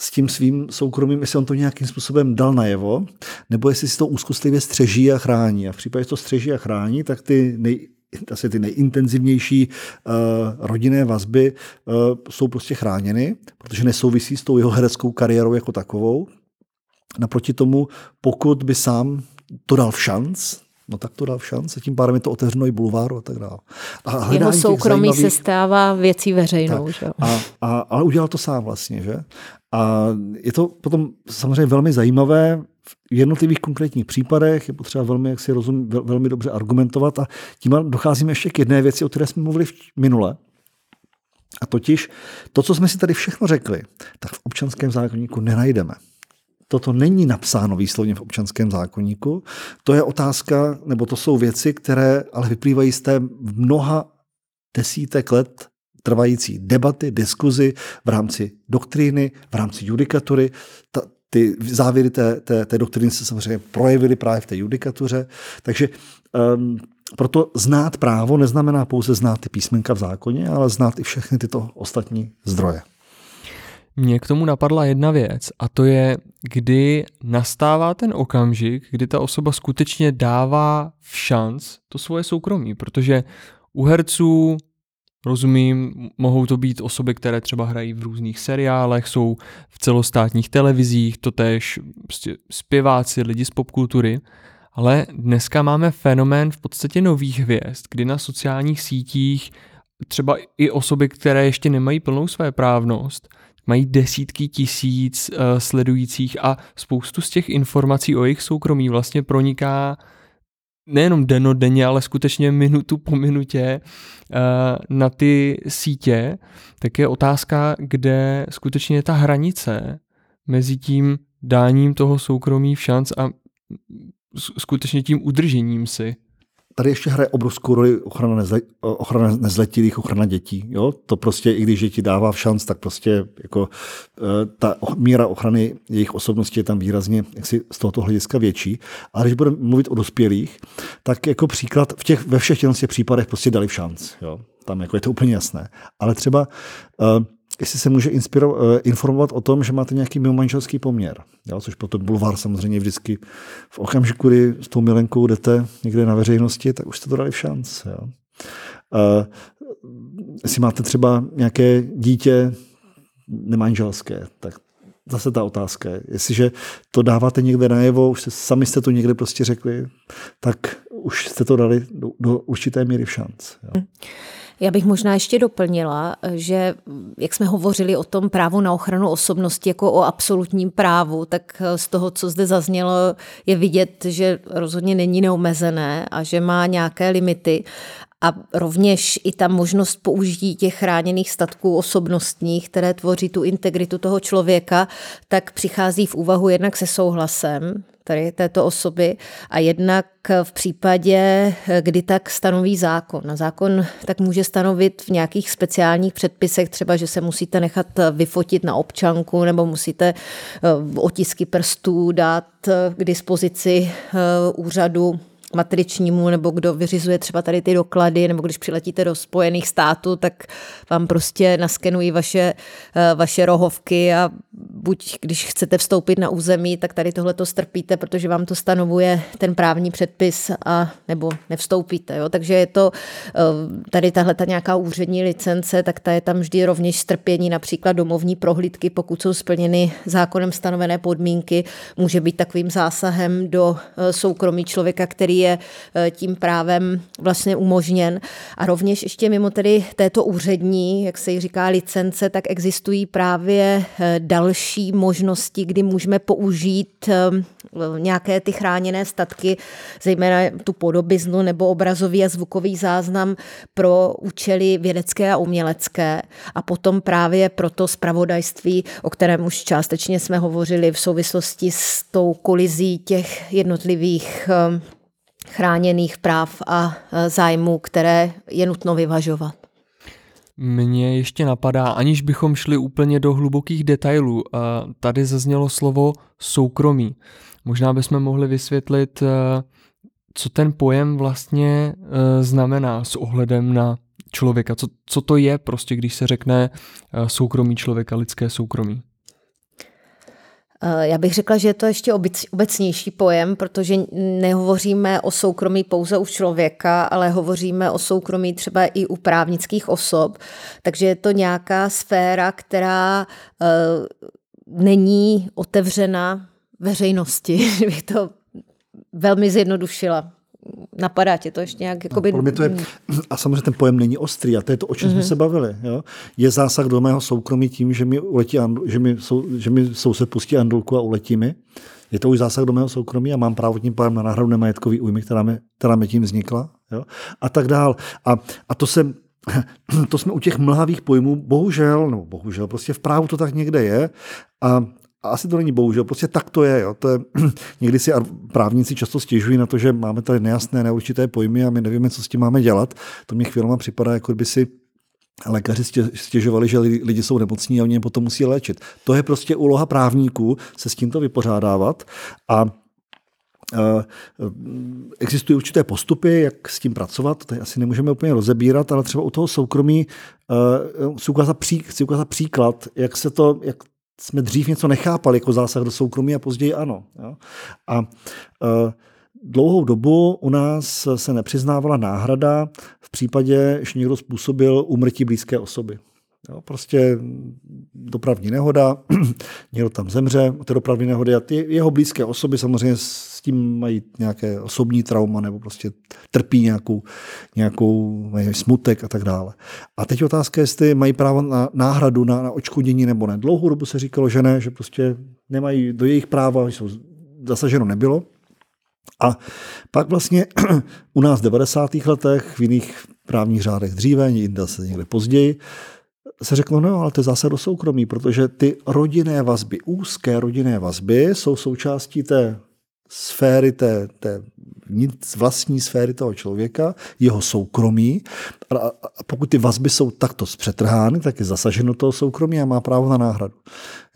s tím svým soukromím, jestli on to nějakým způsobem dal najevo, nebo jestli si to úzkostlivě střeží a chrání. A v případě, že to střeží a chrání, tak ty nej, asi ty nejintenzivnější uh, rodinné vazby uh, jsou prostě chráněny, protože nesouvisí s tou jeho hereckou kariérou jako takovou. Naproti tomu, pokud by sám to dal v šanc, no tak to dal v šance, tím pádem je to otevřeno i bulváru a tak dále. A Jeho soukromí zajímavých... se stává věcí veřejnou. Tak. Že? A, a, ale udělal to sám vlastně, že? A je to potom samozřejmě velmi zajímavé v jednotlivých konkrétních případech, je potřeba velmi, jak si rozum, velmi dobře argumentovat a tím docházíme ještě k jedné věci, o které jsme mluvili v minule, a totiž to, co jsme si tady všechno řekli, tak v občanském zákonníku nenajdeme. Toto není napsáno výslovně v občanském zákonníku. To je otázka, nebo to jsou věci, které ale vyplývají z té mnoha desítek let trvající debaty, diskuzi v rámci doktríny, v rámci judikatury. Ta, ty závěry té, té, té doktríny se samozřejmě projevily právě v té judikatuře. Takže um, proto znát právo neznamená pouze znát ty písmenka v zákoně, ale znát i všechny tyto ostatní zdroje. Mně k tomu napadla jedna věc a to je, kdy nastává ten okamžik, kdy ta osoba skutečně dává v šanc to svoje soukromí, protože u herců Rozumím, mohou to být osoby, které třeba hrají v různých seriálech, jsou v celostátních televizích, totéž prostě zpěváci, lidi z popkultury, ale dneska máme fenomén v podstatě nových hvězd, kdy na sociálních sítích třeba i osoby, které ještě nemají plnou své právnost, mají desítky tisíc uh, sledujících a spoustu z těch informací o jejich soukromí vlastně proniká nejenom denodenně, ale skutečně minutu po minutě uh, na ty sítě, tak je otázka, kde skutečně je ta hranice mezi tím dáním toho soukromí v šanc a skutečně tím udržením si tady ještě hraje obrovskou roli ochrana, nezle, ochrana nezletilých, ochrana dětí. Jo? To prostě, i když děti dává v šanc, tak prostě jako eh, ta míra ochrany jejich osobnosti je tam výrazně jaksi z tohoto hlediska větší. Ale když budeme mluvit o dospělých, tak jako příklad v těch, ve všech těch případech prostě dali v šanc. Jo? Tam jako je to úplně jasné. Ale třeba uh, jestli se může eh, informovat o tom, že máte nějaký mimomanželský poměr. Jo? Což potom bulvár samozřejmě vždycky v okamžiku, kdy s tou milenkou jdete někde na veřejnosti, tak už jste to dali v šanc. Jo? Uh, jestli máte třeba nějaké dítě nemanželské, tak zase ta otázka je, jestliže to dáváte někde najevo, už jste, sami jste to někde prostě řekli, tak už jste to dali do, do určité míry v šanc. Jo. Já bych možná ještě doplnila, že jak jsme hovořili o tom právu na ochranu osobnosti jako o absolutním právu, tak z toho, co zde zaznělo, je vidět, že rozhodně není neomezené a že má nějaké limity. A rovněž i ta možnost použití těch chráněných statků osobnostních, které tvoří tu integritu toho člověka, tak přichází v úvahu jednak se souhlasem tady této osoby a jednak v případě, kdy tak stanoví zákon. Zákon tak může stanovit v nějakých speciálních předpisech, třeba, že se musíte nechat vyfotit na občanku nebo musíte eh, otisky prstů dát eh, k dispozici eh, úřadu matričnímu, nebo kdo vyřizuje třeba tady ty doklady, nebo když přiletíte do Spojených států, tak vám prostě naskenují vaše, eh, vaše rohovky a buď když chcete vstoupit na území, tak tady tohle to strpíte, protože vám to stanovuje ten právní předpis a nebo nevstoupíte. Jo? Takže je to eh, tady tahle ta nějaká úřední licence, tak ta je tam vždy rovněž strpění, například domovní prohlídky, pokud jsou splněny zákonem stanovené podmínky, může být takovým zásahem do eh, soukromí člověka, který je eh, tím právem vlastně umožněn. A rovněž ještě mimo tedy této úřední, jak se jí říká, licence, tak existují právě eh, další možnosti, kdy můžeme použít eh, nějaké ty chráněné statky, zejména tu podobiznu nebo obrazový a zvukový záznam pro účely vědecké a umělecké a potom právě pro to spravodajství, o kterém už částečně jsme hovořili v souvislosti s tou kolizí těch jednotlivých chráněných práv a e, zájmů, které je nutno vyvažovat. Mně ještě napadá, aniž bychom šli úplně do hlubokých detailů, e, tady zaznělo slovo soukromí. Možná bychom mohli vysvětlit, e, co ten pojem vlastně znamená s ohledem na člověka. Co, co to je prostě, když se řekne soukromí člověka, lidské soukromí? Eh, já bych řekla, že je to ještě obecnější pojem, protože nehovoříme o soukromí pouze u člověka, ale hovoříme o soukromí třeba i u právnických osob. Takže je to nějaká sféra, která eh, není otevřena veřejnosti, bych to velmi zjednodušila napadá tě to ještě nějak? Jakoby... No, to je, a samozřejmě ten pojem není ostrý a to je to, o čem mm-hmm. jsme mhm. se bavili. Jo? Je zásah do mého soukromí tím, že mi, uletí, že mi, sou, že mi soused pustí andulku a uletí mi. Je to už zásah do mého soukromí a mám právo tím pádem na náhradu nemajetkový újmy, která mi, která mi tím vznikla. Jo? A tak dál. A, a to se to jsme u těch mlhavých pojmů, bohužel, nebo bohužel, prostě v právu to tak někde je a a asi to není bohužel, prostě tak to je. Jo. To je někdy si právníci často stěžují na to, že máme tady nejasné, neurčité pojmy a my nevíme, co s tím máme dělat. To mě chvílema připadá, jako by si lékaři stěžovali, že lidi jsou nemocní a oni je potom musí léčit. To je prostě úloha právníků se s tímto vypořádávat a Existují určité postupy, jak s tím pracovat, to asi nemůžeme úplně rozebírat, ale třeba u toho soukromí chci ukázat, chci ukázat příklad, jak se to, jak jsme dřív něco nechápali jako zásah do soukromí a později ano. Jo? A dlouhou dobu u nás se nepřiznávala náhrada v případě, že někdo způsobil úmrtí blízké osoby. Jo, prostě dopravní nehoda, někdo tam zemře, ty dopravní nehody a ty jeho blízké osoby samozřejmě s tím mají nějaké osobní trauma nebo prostě trpí nějakou, nějakou smutek a tak dále. A teď otázka je, jestli mají právo na náhradu, na, na očkodnění nebo ne. Dlouhou dobu se říkalo, že ne, že prostě nemají do jejich práva, jsou zasaženo nebylo. A pak vlastně u nás v 90. letech, v jiných právních řádech dříve, jinde se někde později, se řeklo, no ale to je zase do soukromí, protože ty rodinné vazby, úzké rodinné vazby jsou součástí té sféry, té, té vlastní sféry toho člověka, jeho soukromí. A pokud ty vazby jsou takto zpřetrhány, tak je zasaženo toho soukromí a má právo na náhradu.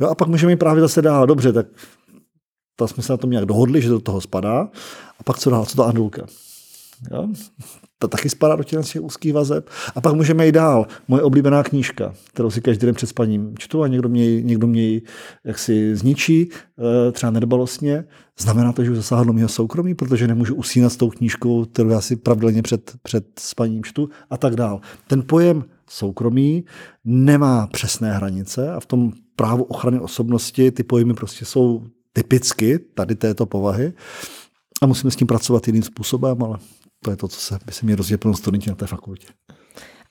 Jo, a pak můžeme právě zase dál, dobře, tak to jsme se na tom nějak dohodli, že do toho spadá. A pak co dál, co to andulka? Jo? To taky spadá do těch úzkých vazeb. A pak můžeme jít dál. Moje oblíbená knížka, kterou si každý den před spaním čtu a někdo mě, někdo mě ji jaksi zničí, eh, třeba nedbalostně. Znamená to, že už zasáhlo mého soukromí, protože nemůžu usínat s tou knížkou, kterou já si pravidelně před, před spaním čtu a tak dál. Ten pojem soukromí nemá přesné hranice a v tom právu ochrany osobnosti ty pojmy prostě jsou typicky tady této povahy a musíme s tím pracovat jiným způsobem, ale to je to, co se, by se mě rozdělilo studenti na té fakultě.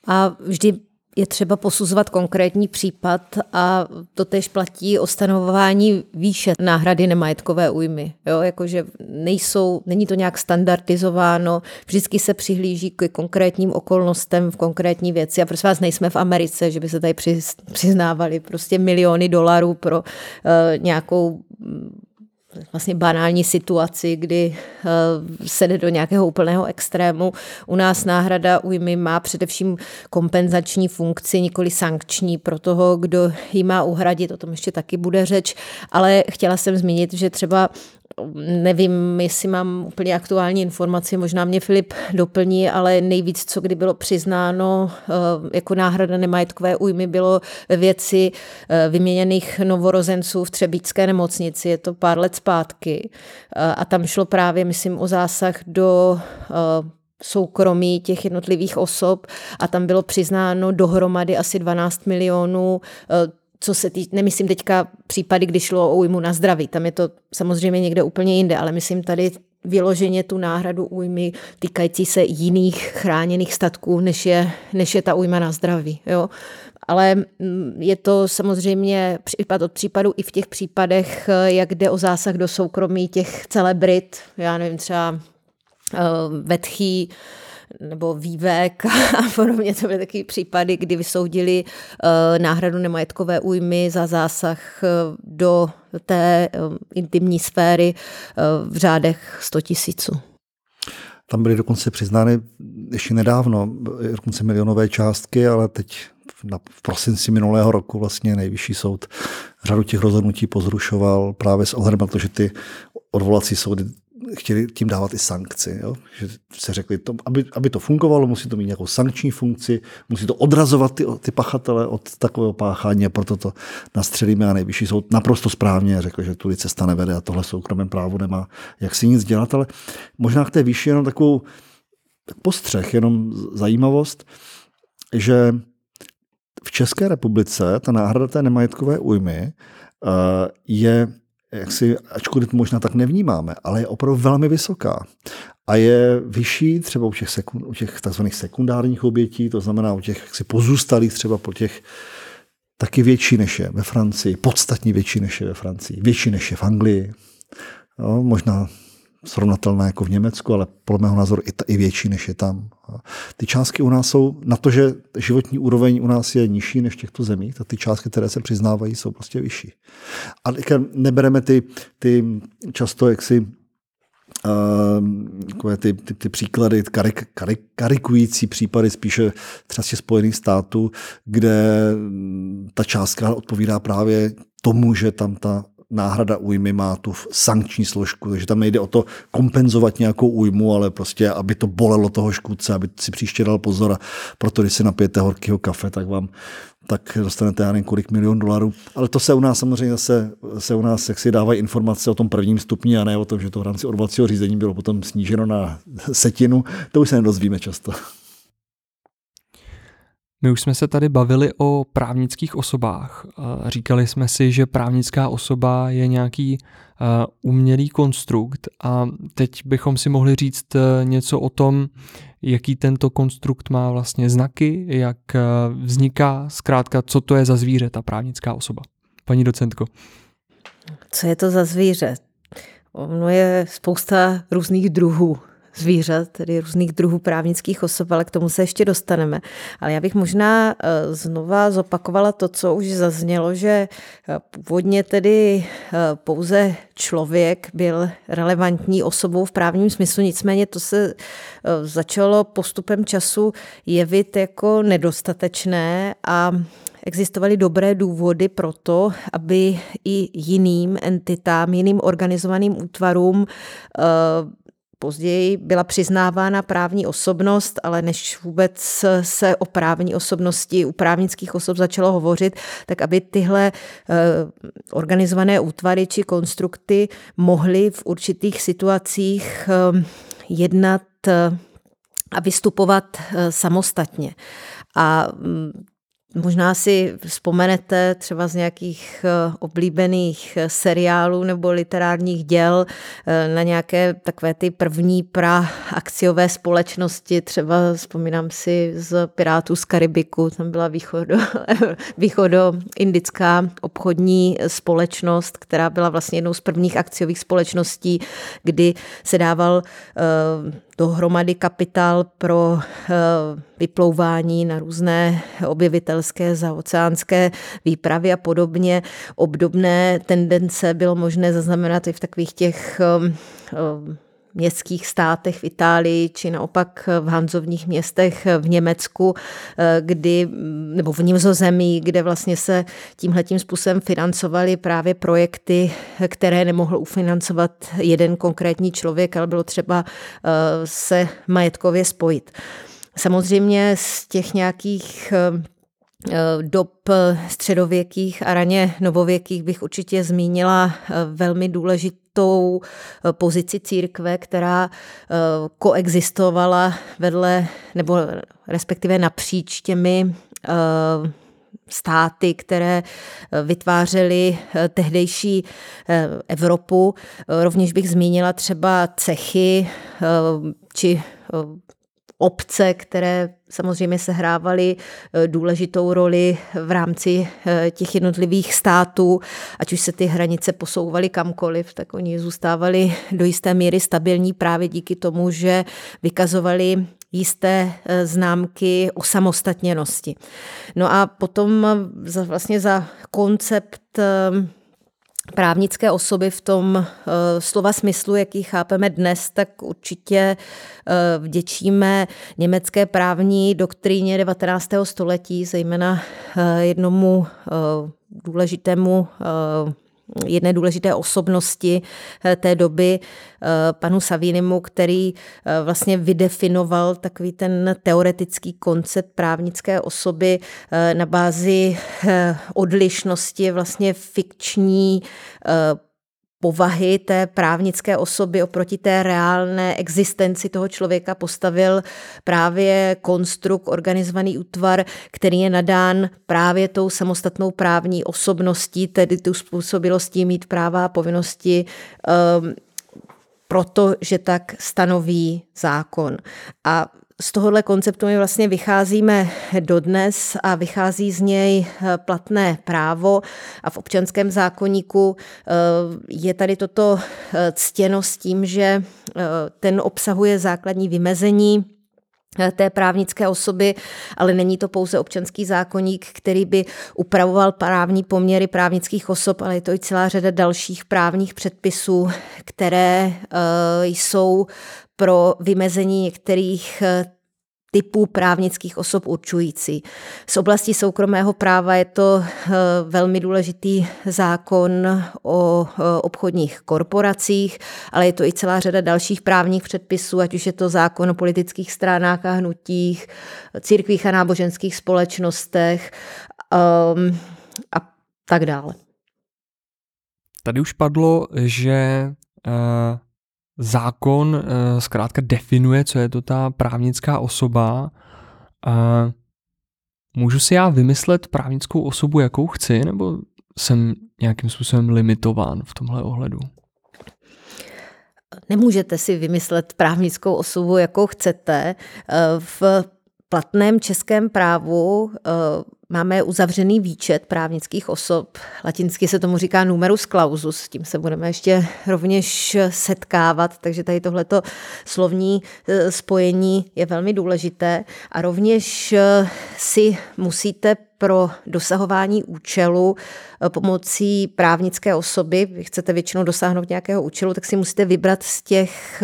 A vždy je třeba posuzovat konkrétní případ a to tež platí o stanovování výše náhrady nemajetkové újmy. Jo, jakože nejsou, není to nějak standardizováno, vždycky se přihlíží k konkrétním okolnostem v konkrétní věci a prosím vás, nejsme v Americe, že by se tady přiznávali prostě miliony dolarů pro uh, nějakou vlastně banální situaci, kdy eh, se jde do nějakého úplného extrému. U nás náhrada újmy má především kompenzační funkci, nikoli sankční pro toho, kdo ji má uhradit, o tom ještě taky bude řeč, ale chtěla jsem zmínit, že třeba nevím, jestli mám úplně aktuální informaci, možná mě Filip doplní, ale nejvíc, co kdy bylo přiznáno eh, jako náhrada nemajetkové újmy, bylo věci eh, vyměněných novorozenců v Třebíčské nemocnici, je to pár let zpátky. Eh, a tam šlo právě, myslím, o zásah do soukromí těch jednotlivých osob a tam bylo přiznáno dohromady asi 12 milionů co se tý, nemyslím teďka případy, kdy šlo o újmu na zdraví, tam je to samozřejmě někde úplně jinde, ale myslím tady vyloženě tu náhradu újmy týkající se jiných chráněných statků, než je, než je ta újma na zdraví. Jo? Ale mm, je to samozřejmě případ od případu i v těch případech, jak jde o zásah do soukromí těch celebrit, já nevím, třeba uh, vetchý, nebo vývek a podobně. To byly taky případy, kdy vysoudili eh, náhradu nemajetkové újmy za zásah eh, do té eh, intimní sféry v řádech 100 tisíců. Tam byly dokonce přiznány ještě nedávno dokonce milionové částky, ale teď v prosinci minulého roku vlastně nejvyšší soud řadu těch rozhodnutí pozrušoval právě s ohledem na to, že ty odvolací soudy chtěli tím dávat i sankci. Jo? Že se řekli, to, aby, aby to fungovalo, musí to mít nějakou sankční funkci, musí to odrazovat ty, ty pachatele od takového páchání a proto to nastřelíme a nejvyšší soud naprosto správně řekl, že tudy cesta nevede a tohle soukromém právu nemá jak si nic dělat, ale možná k té výši jenom takovou tak postřeh, jenom zajímavost, že v České republice ta náhrada té nemajetkové újmy eh, je jak si, ačkoliv možná tak nevnímáme, ale je opravdu velmi vysoká. a je vyšší třeba u těch, sekund, u těch takzvaných sekundárních obětí, to znamená u těch jaksi pozůstalých třeba po těch taky větší než je ve Francii, podstatně větší než je ve Francii, větší než je v Anglii. Jo, možná srovnatelná jako v Německu, ale podle mého názoru i, ta, i větší, než je tam. Ty částky u nás jsou, na to, že životní úroveň u nás je nižší než v těchto zemích, tak ty částky, které se přiznávají, jsou prostě vyšší. A nebereme ty, ty často jaksi Uh, ty, ty, ty příklady, karik, karik, karikující případy spíše třeba z Spojených států, kde ta částka odpovídá právě tomu, že tam ta náhrada újmy má tu sankční složku, takže tam nejde o to kompenzovat nějakou újmu, ale prostě, aby to bolelo toho škůdce, aby si příště dal pozor a proto, když si napijete horkého kafe, tak vám tak dostanete, já nevím, kolik milion dolarů. Ale to se u nás samozřejmě zase, se u nás jak si dávají informace o tom prvním stupni a ne o tom, že to v rámci odvolacího řízení bylo potom sníženo na setinu. To už se nedozvíme často. My už jsme se tady bavili o právnických osobách. Říkali jsme si, že právnická osoba je nějaký umělý konstrukt a teď bychom si mohli říct e, něco o tom, jaký tento konstrukt má vlastně znaky, jak e, vzniká, zkrátka, co to je za zvíře, ta právnická osoba. Paní docentko. Co je to za zvíře? Ono je spousta různých druhů zvířat, tedy různých druhů právnických osob, ale k tomu se ještě dostaneme. Ale já bych možná eh, znova zopakovala to, co už zaznělo, že eh, původně tedy eh, pouze člověk byl relevantní osobou v právním smyslu, nicméně to se začalo postupem času jevit jako nedostatečné a existovaly dobré důvody pro to, aby i jiným entitám, jiným organizovaným útvarům Později byla přiznávána právní osobnost, ale než vůbec se o právní osobnosti u právnických osob začalo hovořit, tak aby tyhle eh, organizované útvary či konstrukty mohly v určitých situacích eh, jednat eh, a vystupovat samostatně. A mm, Možná si vzpomenete třeba z nějakých eh, oblíbených eh, seriálů nebo literárních děl eh, na nějaké takové ty první pra akciové společnosti. Třeba vzpomínám si z Pirátů z Karibiku, tam byla východo, východo-indická obchodní společnost, která byla vlastně jednou z prvních akciových společností, kdy se dával dohromady kapitál pro eh, vyplouvání na různé objevitelské zaoceánské výpravy a podobně. Obdobné tendence bylo možné zaznamenat i v takových těch eh, eh, městských státech v Itálii či naopak v hanzovních městech v Německu, kdy, nebo v Nizozemí, kde vlastně se tímhletím způsobem financovaly právě projekty, které nemohl ufinancovat jeden konkrétní člověk, ale bylo třeba eh, se majetkově spojit. Samozřejmě z těch nějakých eh, dob středověkých a raně novověkých bych určitě zmínila eh, velmi důležitou eh, pozici církve, která eh, koexistovala vedle nebo respektive napříč těmi státy, které vytvářely tehdejší Evropu. Rovněž bych zmínila třeba Cechy či obce, které samozřejmě sehrávaly eh, důležitou roli v rámci eh, těch jednotlivých států, ať už se ty hranice posouvaly kamkoliv, tak oni zůstávali do jisté míry stabilní právě díky tomu, že vykazovali jisté eh, známky osamostatněnosti. No a potom vlastně za koncept právnické osoby v tom uh, slova smyslu, jaký chápeme dnes, tak určitě uh, vděčíme německé právní doktríně 19. století, zejména uh, jednomu důležitému jedné důležité osobnosti eh, té doby, eh, panu Savinimu, který eh, vlastně vydefinoval takový ten teoretický koncept právnické osoby na bázi odlišnosti vlastně fikční povahy té právnické osoby oproti té reálné existenci toho člověka postavil právě konstrukt, organizovaný útvar, který je nadán právě tou samostatnou právní osobností, tedy tu způsobilostí mít práva a povinnosti um, protože tak stanoví zákon. A z tohohle konceptu my vlastně vycházíme dodnes a vychází z něj eh, platné právo a v občanském zákonníku eh, je tady toto eh, ctěno s tím, že ten obsahuje základní vymezení té právnické osoby, ale není to pouze občanský zákonník, který by upravoval právní poměry právnických osob, ale je to i celá řada dalších právních předpisů, které jsou pro vymezení některých typů právnických osob určující. Z oblasti soukromého práva je to eh, velmi důležitý zákon o eh, obchodních korporacích, ale je to i celá řada dalších právních předpisů, ať už je to zákon o politických stranách a hnutích, církvích a náboženských společnostech um, a tak dále. Tady už padlo, že zákon eh, zkrátka definuje, co je to ta právnická osoba. Můžu si já vymyslet právnickou osobu, jakou chci, nebo jsem nějakým způsobem limitován v tomhle ohledu? Nemůžete si vymyslet právnickou osobu, jakou chcete. Eh, v platném českém právu eh, máme uzavřený výčet právnických osob. Latinsky se tomu říká numerus clausus, s tím se budeme ještě rovněž setkávat, takže tady tohleto slovní eh, spojení je velmi důležité a rovněž eh, si musíte pro dosahování účelu pomocí právnické osoby, vy chcete většinou dosáhnout nějakého účelu, tak si musíte vybrat z těch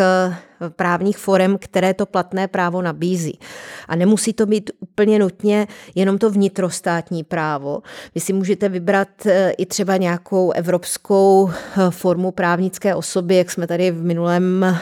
právních forem, které to platné právo nabízí. A nemusí to být úplně nutně jenom to vnitrostátní právo. Vy si můžete vybrat eh, i třeba nějakou evropskou eh, formu právnické osoby, jak jsme tady v minulém eh,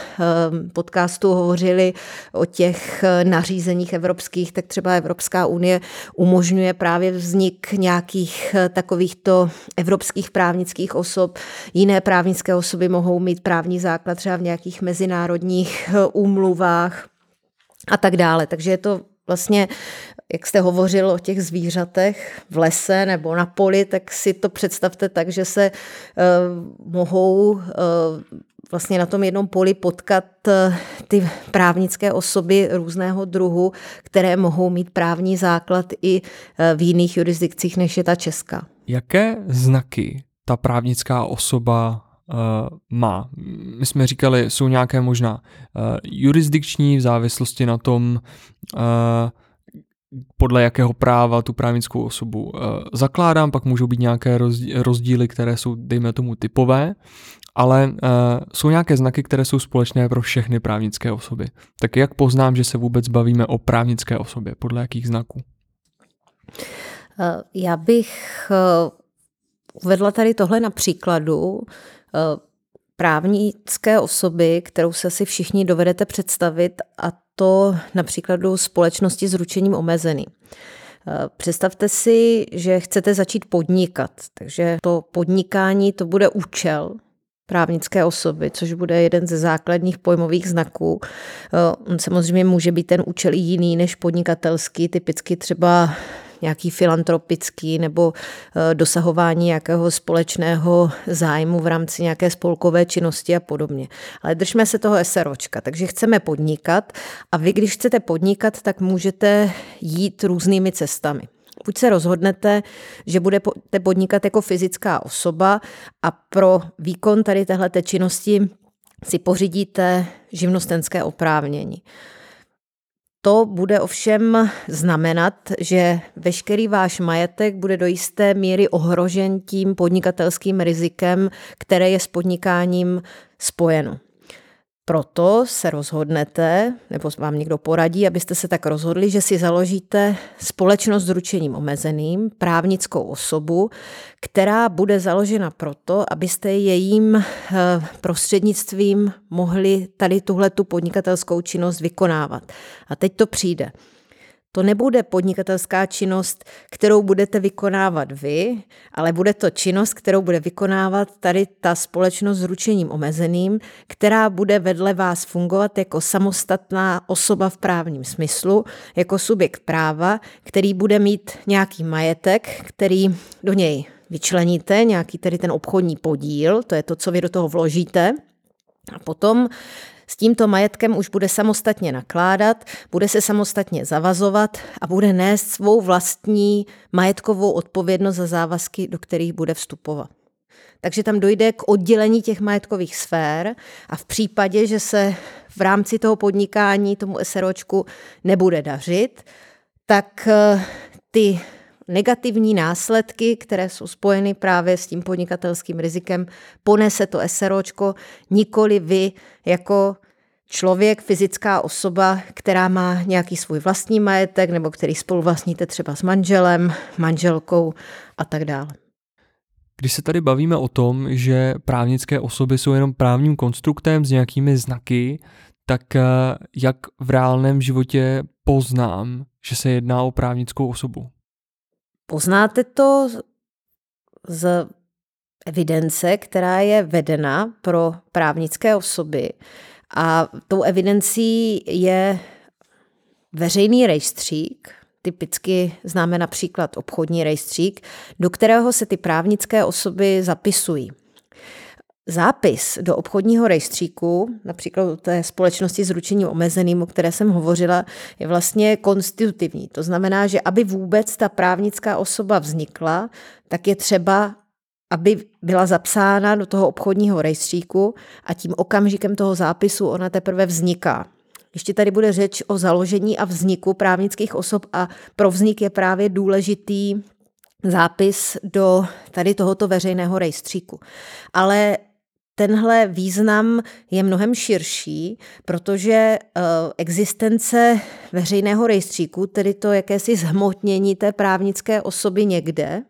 podcastu hovořili o těch nařízeních evropských, tak třeba Evropská unie umožňuje právě vznik nějakých takovýchto evropských právnických osob. Jiné právnické osoby mohou mít právní základ třeba v nějakých mezinárodních eh, úmluvách a tak dále. Takže je to vlastně, jak jste hovořil o těch zvířatech v lese nebo na poli, tak si to představte tak, že se uh, mohou uh, vlastně na tom jednom poli potkat ty právnické osoby různého druhu, které mohou mít právní základ i v jiných jurisdikcích, než je ta česká. Jaké znaky ta právnická osoba uh, má. My jsme říkali, jsou nějaké možná uh, jurisdikční v závislosti na tom, uh, podle jakého práva tu právnickou osobu uh, zakládám, pak můžou být nějaké rozdíly, které jsou, dejme tomu, typové, ale jsou nějaké znaky, které jsou společné pro všechny právnické osoby. Tak jak poznám, že se vůbec bavíme o právnické osobě? Podle jakých znaků? Já bych uvedla tady tohle na příkladu. Eh, právnické osoby, kterou se si všichni dovedete představit, a to například do společnosti s ručením omezený. Eh, představte si, že chcete začít podnikat, takže to podnikání to bude účel právnické osoby, což bude jeden ze základních pojmových znaků. Eh, samozřejmě může být ten účel i jiný než podnikatelský, typicky třeba nějaký filantropický nebo eh, dosahování nějakého společného zájmu v rámci nějaké spolkové činnosti a podobně. Ale držme se toho SROčka, takže chceme podnikat a vy, když chcete podnikat, tak můžete jít různými cestami. Buď se rozhodnete, že budete podnikat jako fyzická osoba a pro výkon tady téhle činnosti si pořídíte živnostenské oprávnění. To bude ovšem znamenat, že veškerý váš majetek bude do jisté míry ohrožen tím podnikatelským rizikem, které je s podnikáním spojeno. Proto se rozhodnete, nebo vám někdo poradí, abyste se tak rozhodli, že si založíte společnost s ručením omezeným, právnickou osobu, která bude založena proto, abyste jejím eh, prostřednictvím mohli tady tuhle tu podnikatelskou činnost vykonávat. A teď to přijde. To nebude podnikatelská činnost, kterou budete vykonávat vy, ale bude to činnost, kterou bude vykonávat tady ta společnost s ručením omezeným, která bude vedle vás fungovat jako samostatná osoba v právním smyslu, jako subjekt práva, který bude mít nějaký majetek, který do něj vyčleníte, nějaký tedy ten obchodní podíl, to je to, co vy do toho vložíte, A potom s tímto majetkem už bude samostatně nakládat, bude se samostatně zavazovat a bude nést svou vlastní majetkovou odpovědnost za závazky, do kterých bude vstupovat. Takže tam dojde k oddělení těch majetkových sfér a v případě, že se v rámci toho podnikání tomu SROčku nebude dařit, tak eh, ty negativní následky, které jsou spojeny právě s tím podnikatelským rizikem, ponese to SROčko, nikoli vy jako člověk, fyzická osoba, která má nějaký svůj vlastní majetek nebo který spoluvlastníte třeba s manželem, manželkou a tak dále. Když se tady bavíme o tom, že právnické osoby jsou jenom právním konstruktem s nějakými znaky, tak eh, jak v reálném životě poznám, že se jedná o právnickou osobu? Poznáte to z evidence, která je vedena pro právnické osoby. A tou evidencí je veřejný rejstřík, typicky známe například obchodní rejstřík, do kterého se ty právnické osoby zapisují. Zápis do obchodního rejstříku, například té společnosti s ručením omezeným, o které jsem hovořila, je vlastně konstitutivní. To znamená, že aby vůbec ta právnická osoba vznikla, tak je třeba, aby byla zapsána do toho obchodního rejstříku a tím okamžikem toho zápisu ona teprve vzniká. Ještě tady bude řeč o založení a vzniku právnických osob a pro vznik je právě důležitý zápis do tady tohoto veřejného rejstříku. Ale tenhle význam je mnohem širší, protože eh, existence veřejného rejstříku, tedy to jakési zhmotnění té právnické osoby někde,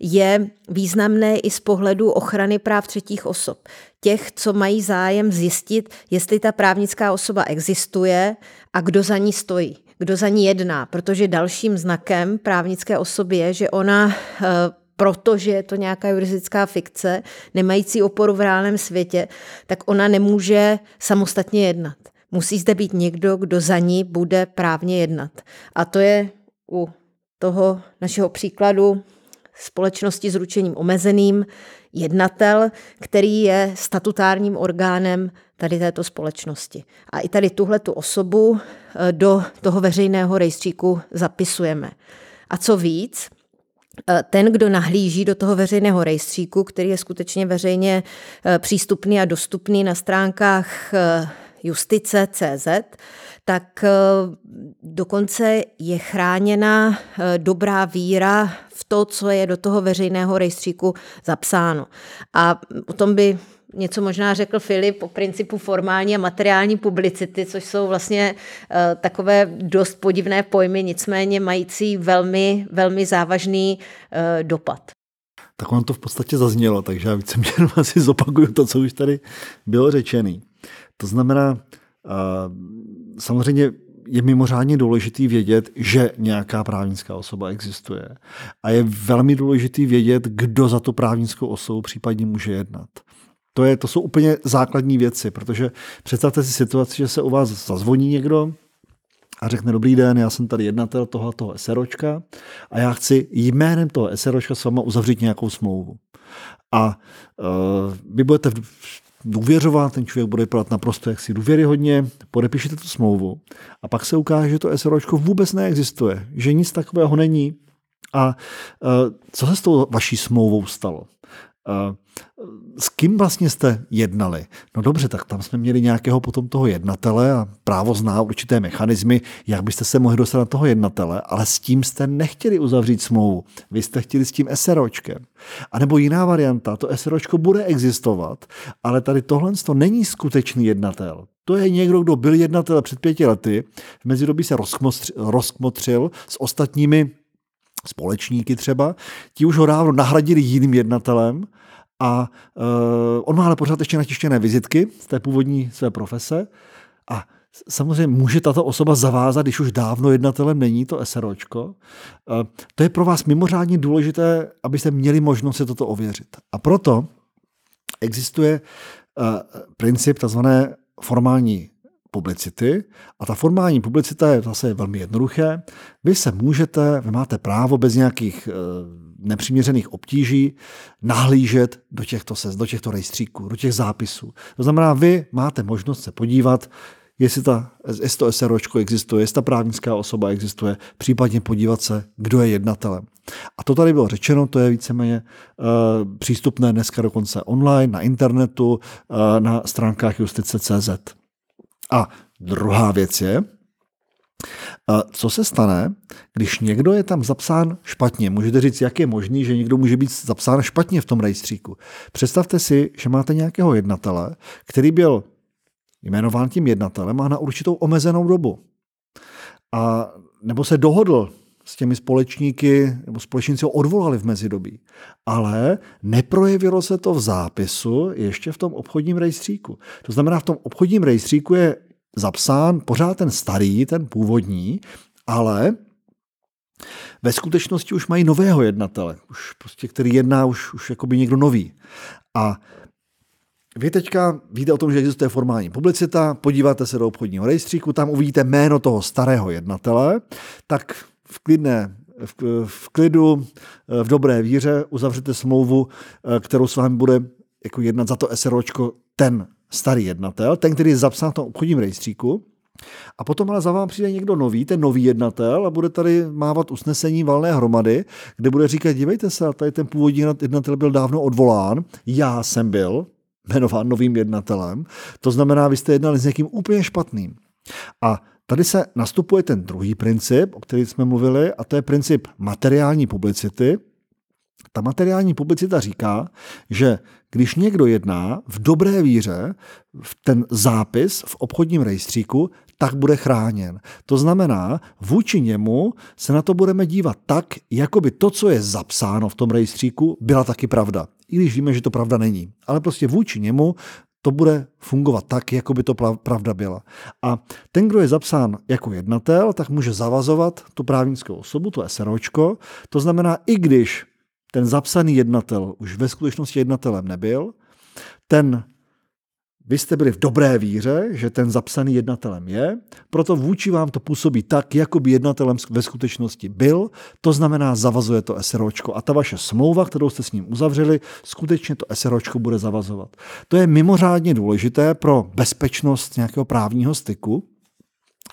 je významné i z pohledu ochrany práv třetích osob. Těch, co mají zájem zjistit, jestli ta právnická osoba existuje a kdo za ní stojí, kdo za ní jedná, protože dalším znakem právnické osoby je, že ona eh, protože je to nějaká juridická fikce, nemající oporu v reálném světě, tak ona nemůže samostatně jednat. Musí zde být někdo, kdo za ní bude právně jednat. A to je u toho našeho příkladu společnosti s ručením omezeným jednatel, který je statutárním orgánem tady této společnosti. A i tady tuhle tu osobu eh, do toho veřejného rejstříku zapisujeme. A co víc, ten, kdo nahlíží do toho veřejného rejstříku, který je skutečně veřejně eh, přístupný a dostupný na stránkách eh, justice.cz, tak dokonce je chráněna dobrá víra v to, co je do toho veřejného rejstříku zapsáno. A o tom by něco možná řekl Filip o principu formální a materiální publicity, což jsou vlastně uh, takové dost podivné pojmy, nicméně mající velmi, velmi závažný uh, dopad. Tak ono to v podstatě zaznělo, takže já víceméně asi zopakuju to, co už tady bylo řečený. To znamená, uh, samozřejmě je mimořádně důležitý vědět, že nějaká právnická osoba existuje. A je velmi důležitý vědět, kdo za tu právnickou osobu případně může jednat. To, je, to jsou úplně základní věci, protože představte si situaci, že se u vás zazvoní někdo a řekne, dobrý den, já jsem tady jednatel toho, toho SROčka a já chci jménem toho SROčka s váma uzavřít nějakou smlouvu. A uh, vy budete důvěřovat, ten člověk bude vypadat naprosto jaksi důvěryhodně, podepíšete tu smlouvu a pak se ukáže, že to SROčko vůbec neexistuje, že nic takového není. A uh, co se s tou vaší smlouvou stalo? S kým vlastně jste jednali? No dobře, tak tam jsme měli nějakého potom toho jednatele a právo zná určité mechanismy, jak byste se mohli dostat na toho jednatele, ale s tím jste nechtěli uzavřít smlouvu. Vy jste chtěli s tím SROčkem. A nebo jiná varianta, to SROčko bude existovat, ale tady tohle to není skutečný jednatel. To je někdo, kdo byl jednatel před pěti lety, v mezidobí se rozkmotřil s ostatními společníky třeba, ti už ho dávno nahradili jiným jednatelem a uh, on má ale pořád ještě natištěné vizitky z té původní své profese a samozřejmě může tato osoba zavázat, když už dávno jednatelem není to SROčko. Uh, to je pro vás mimořádně důležité, abyste měli možnost si toto ověřit. A proto existuje uh, princip tzv. formální publicity a ta formální publicita je zase velmi jednoduché. Vy se můžete, vy máte právo bez nějakých e, nepřiměřených obtíží nahlížet do těchto, ses, do těchto rejstříků, do těch zápisů. To znamená, vy máte možnost se podívat, jestli, ta, jestli to SROčko existuje, jestli ta právnická osoba existuje, případně podívat se, kdo je jednatelem. A to tady bylo řečeno, to je víceméně uh, přístupné dneska dokonce online, na internetu, uh, na stránkách justice.cz. A druhá věc je, co se stane, když někdo je tam zapsán špatně? Můžete říct, jak je možný, že někdo může být zapsán špatně v tom rejstříku. Představte si, že máte nějakého jednatele, který byl jmenován tím jednatelem a na určitou omezenou dobu. A nebo se dohodl s těmi společníky, nebo společníci ho odvolali v mezidobí. Ale neprojevilo se to v zápisu ještě v tom obchodním rejstříku. To znamená, v tom obchodním rejstříku je zapsán pořád ten starý, ten původní, ale ve skutečnosti už mají nového jednatele, už prostě, který jedná už, už by někdo nový. A vy teďka víte o tom, že existuje formální publicita, podíváte se do obchodního rejstříku, tam uvidíte jméno toho starého jednatele, tak v klidné v, v klidu, v dobré víře uzavřete smlouvu, kterou s vámi bude jako jednat za to SROčko ten starý jednatel, ten, který je zapsán v tom obchodním rejstříku, a potom ale za vám přijde někdo nový, ten nový jednatel a bude tady mávat usnesení valné hromady, kde bude říkat, dívejte se, tady ten původní jednatel byl dávno odvolán, já jsem byl jmenován novým jednatelem, to znamená, vy jste jednali s někým úplně špatným. A tady se nastupuje ten druhý princip, o který jsme mluvili, a to je princip materiální publicity, ta materiální publicita říká, že když někdo jedná v dobré víře, v ten zápis v obchodním rejstříku, tak bude chráněn. To znamená, vůči němu se na to budeme dívat tak, jako by to, co je zapsáno v tom rejstříku, byla taky pravda. I když víme, že to pravda není. Ale prostě vůči němu to bude fungovat tak, jako by to pravda byla. A ten, kdo je zapsán jako jednatel, tak může zavazovat tu právnickou osobu, to SROčko. To znamená, i když ten zapsaný jednatel už ve skutečnosti jednatelem nebyl, ten vy jste byli v dobré víře, že ten zapsaný jednatelem je, proto vůči vám to působí tak, jako by jednatelem ve skutečnosti byl, to znamená zavazuje to SROčko a ta vaše smlouva, kterou jste s ním uzavřeli, skutečně to SROčko bude zavazovat. To je mimořádně důležité pro bezpečnost nějakého právního styku,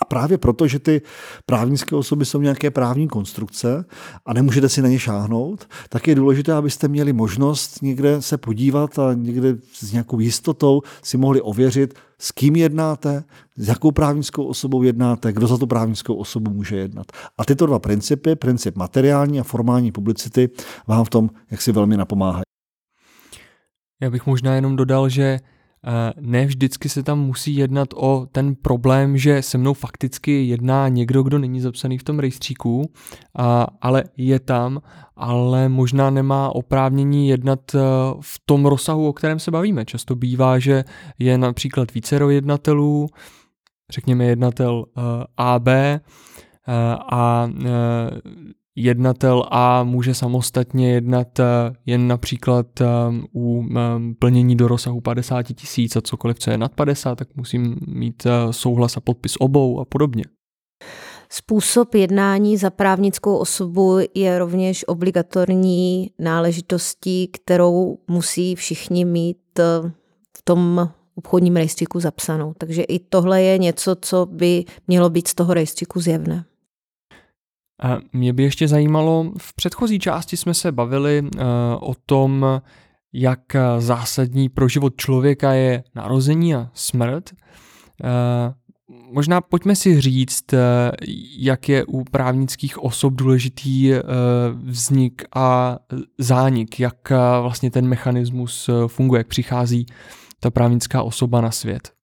a právě proto, že ty právnické osoby jsou nějaké právní konstrukce a nemůžete si na ně šáhnout, tak je důležité, abyste měli možnost někde se podívat a někde s nějakou jistotou si mohli ověřit, s kým jednáte, s jakou právnickou osobou jednáte, kdo za tu právnickou osobu může jednat. A tyto dva principy, princip materiální a formální publicity, vám v tom jaksi velmi napomáhají. Já bych možná jenom dodal, že ne vždycky se tam musí jednat o ten problém, že se mnou fakticky jedná někdo, kdo není zapsaný v tom rejstříku, ale je tam, ale možná nemá oprávnění jednat e, v tom rozsahu, o kterém se bavíme. Často bývá, že je například vícero jednatelů, řekněme jednatel AB e, a jednatel A může samostatně jednat eh, jen například eh, u eh, plnění do rozsahu 50 tisíc a cokoliv, co je nad 50, tak musím mít souhlas a podpis obou a podobně. Způsob jednání za právnickou osobu je rovněž obligatorní náležitostí, kterou musí všichni mít v tom obchodním rejstříku zapsanou. Takže i tohle je něco, co by mělo být z toho rejstříku zjevné. Mě by ještě zajímalo, v předchozí části jsme se bavili uh, o tom, jak zásadní pro život člověka je narození a smrt. Uh, možná pojďme si říct, uh, jak je u právnických osob důležitý vznik a zánik, jak vlastně ten mechanismus funguje, jak přichází ta právnická osoba na svět.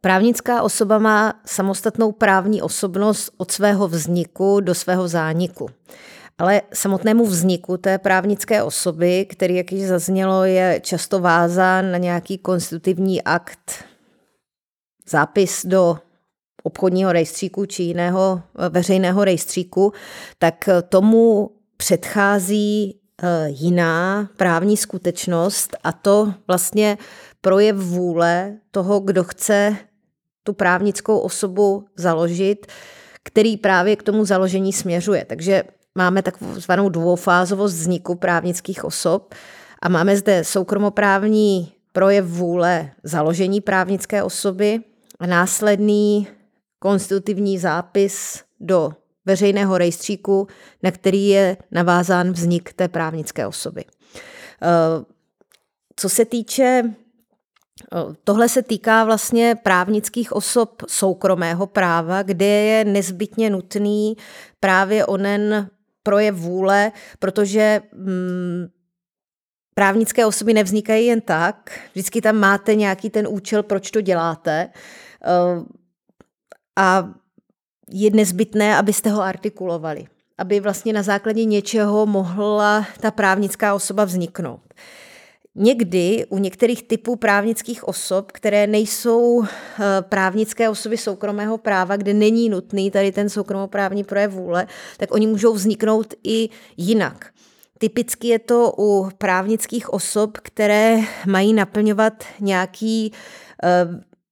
Právnická osoba má samostatnou právní osobnost od svého vzniku do svého zániku. Ale samotnému vzniku té právnické osoby, který, jak již zaznělo, je často vázán na nějaký konstitutivní akt, zápis do obchodního rejstříku či jiného eh, veřejného rejstříku, tak tomu předchází eh, jiná právní skutečnost a to vlastně projev vůle toho, kdo chce tu právnickou osobu založit, který právě k tomu založení směřuje. Takže máme takzvanou dvoufázovost vzniku právnických osob a máme zde soukromoprávní projev vůle založení právnické osoby a následný konstitutivní zápis do veřejného rejstříku, na který je navázán vznik té právnické osoby. Eh, co se týče Tohle se týká vlastně právnických osob soukromého práva, kde je nezbytně nutný právě onen projev vůle, protože mm, právnické osoby nevznikají jen tak, vždycky tam máte nějaký ten účel, proč to děláte. Eh, a je nezbytné, abyste ho artikulovali, aby vlastně na základě něčeho mohla ta právnická osoba vzniknout. Někdy u některých typů právnických osob, které nejsou eh, právnické osoby soukromého práva, kde není nutný tady ten soukromoprávní projev vůle, tak oni můžou vzniknout i jinak. Typicky je to u právnických osob, které mají naplňovat nějaký eh,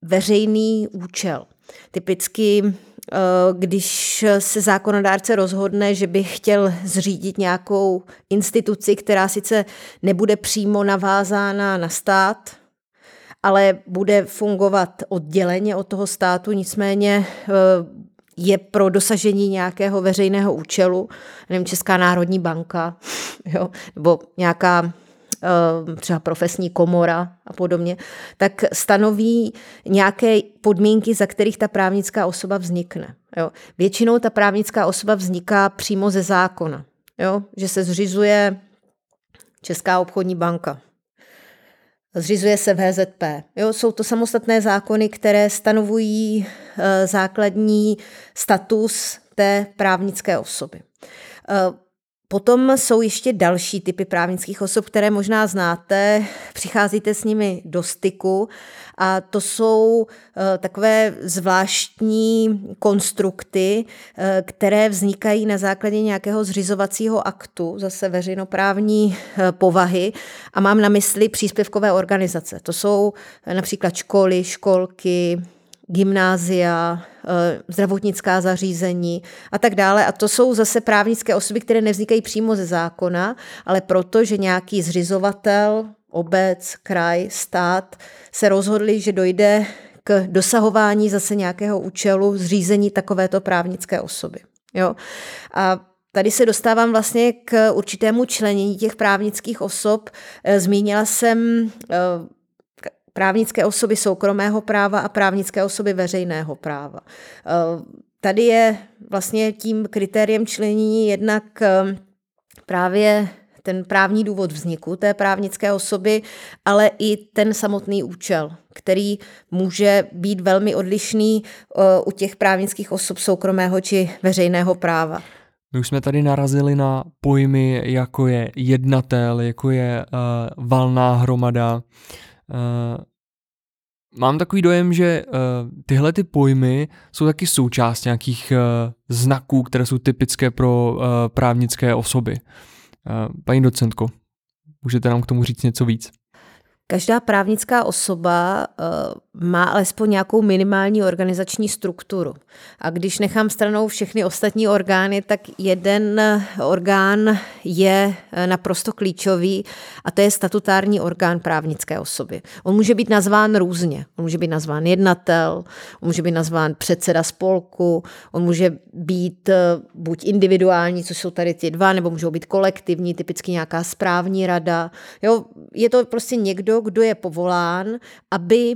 veřejný účel. Typicky když se zákonodárce rozhodne, že by chtěl zřídit nějakou instituci, která sice nebude přímo navázána na stát, ale bude fungovat odděleně od toho státu, nicméně eh, je pro dosažení nějakého veřejného účelu, nevím, Česká národní banka, jo, nebo nějaká Eh, třeba profesní komora a podobně, tak stanoví nějaké podmínky, za kterých ta právnická osoba vznikne. Jo. Většinou ta právnická osoba vzniká přímo ze zákona, jo. že se zřizuje Česká obchodní banka, Zřizuje se VZP. Jo, jsou to samostatné zákony, které stanovují e, základní status té právnické osoby. Potom jsou ještě další typy právnických osob, které možná znáte, přicházíte s nimi do styku a to jsou eh, takové zvláštní konstrukty, eh, které vznikají na základě nějakého zřizovacího aktu, zase veřejnoprávní eh, povahy a mám na mysli příspěvkové organizace. To jsou například školy, školky, gymnázia, eh, zdravotnická zařízení a tak dále. A to jsou zase právnické osoby, které nevznikají přímo ze zákona, ale proto, že nějaký zřizovatel, obec, kraj, stát se rozhodli, že dojde k dosahování zase nějakého účelu zřízení takovéto právnické osoby. Jo? A Tady se dostávám vlastně k určitému členění těch právnických osob. Eh, zmínila jsem eh, právnické osoby soukromého práva a právnické osoby veřejného práva. Eh, tady je vlastně tím kritériem členění jednak eh, právě ten právní důvod vzniku té právnické osoby, ale i ten samotný účel, který může být velmi odlišný eh, u těch právnických osob soukromého či veřejného práva. My už jsme tady narazili na pojmy, jako je jednatel, jako je uh, valná hromada, Uh, mám takový dojem, že uh, tyhle ty pojmy jsou taky součást nějakých uh, znaků, které jsou typické pro uh, právnické osoby. Uh, paní docentko, můžete nám k tomu říct něco víc? Každá právnická osoba uh, má alespoň nějakou minimální organizační strukturu. A když nechám stranou všechny ostatní orgány, tak jeden orgán je eh, naprosto klíčový a to je statutární orgán právnické osoby. On může být nazván různě. On může být nazván jednatel, on může být nazván předseda spolku, on může být buď individuální, což jsou tady ty dva, nebo můžou být kolektivní, typicky nějaká správní rada. Jo, je to prostě někdo, kdo je povolán, aby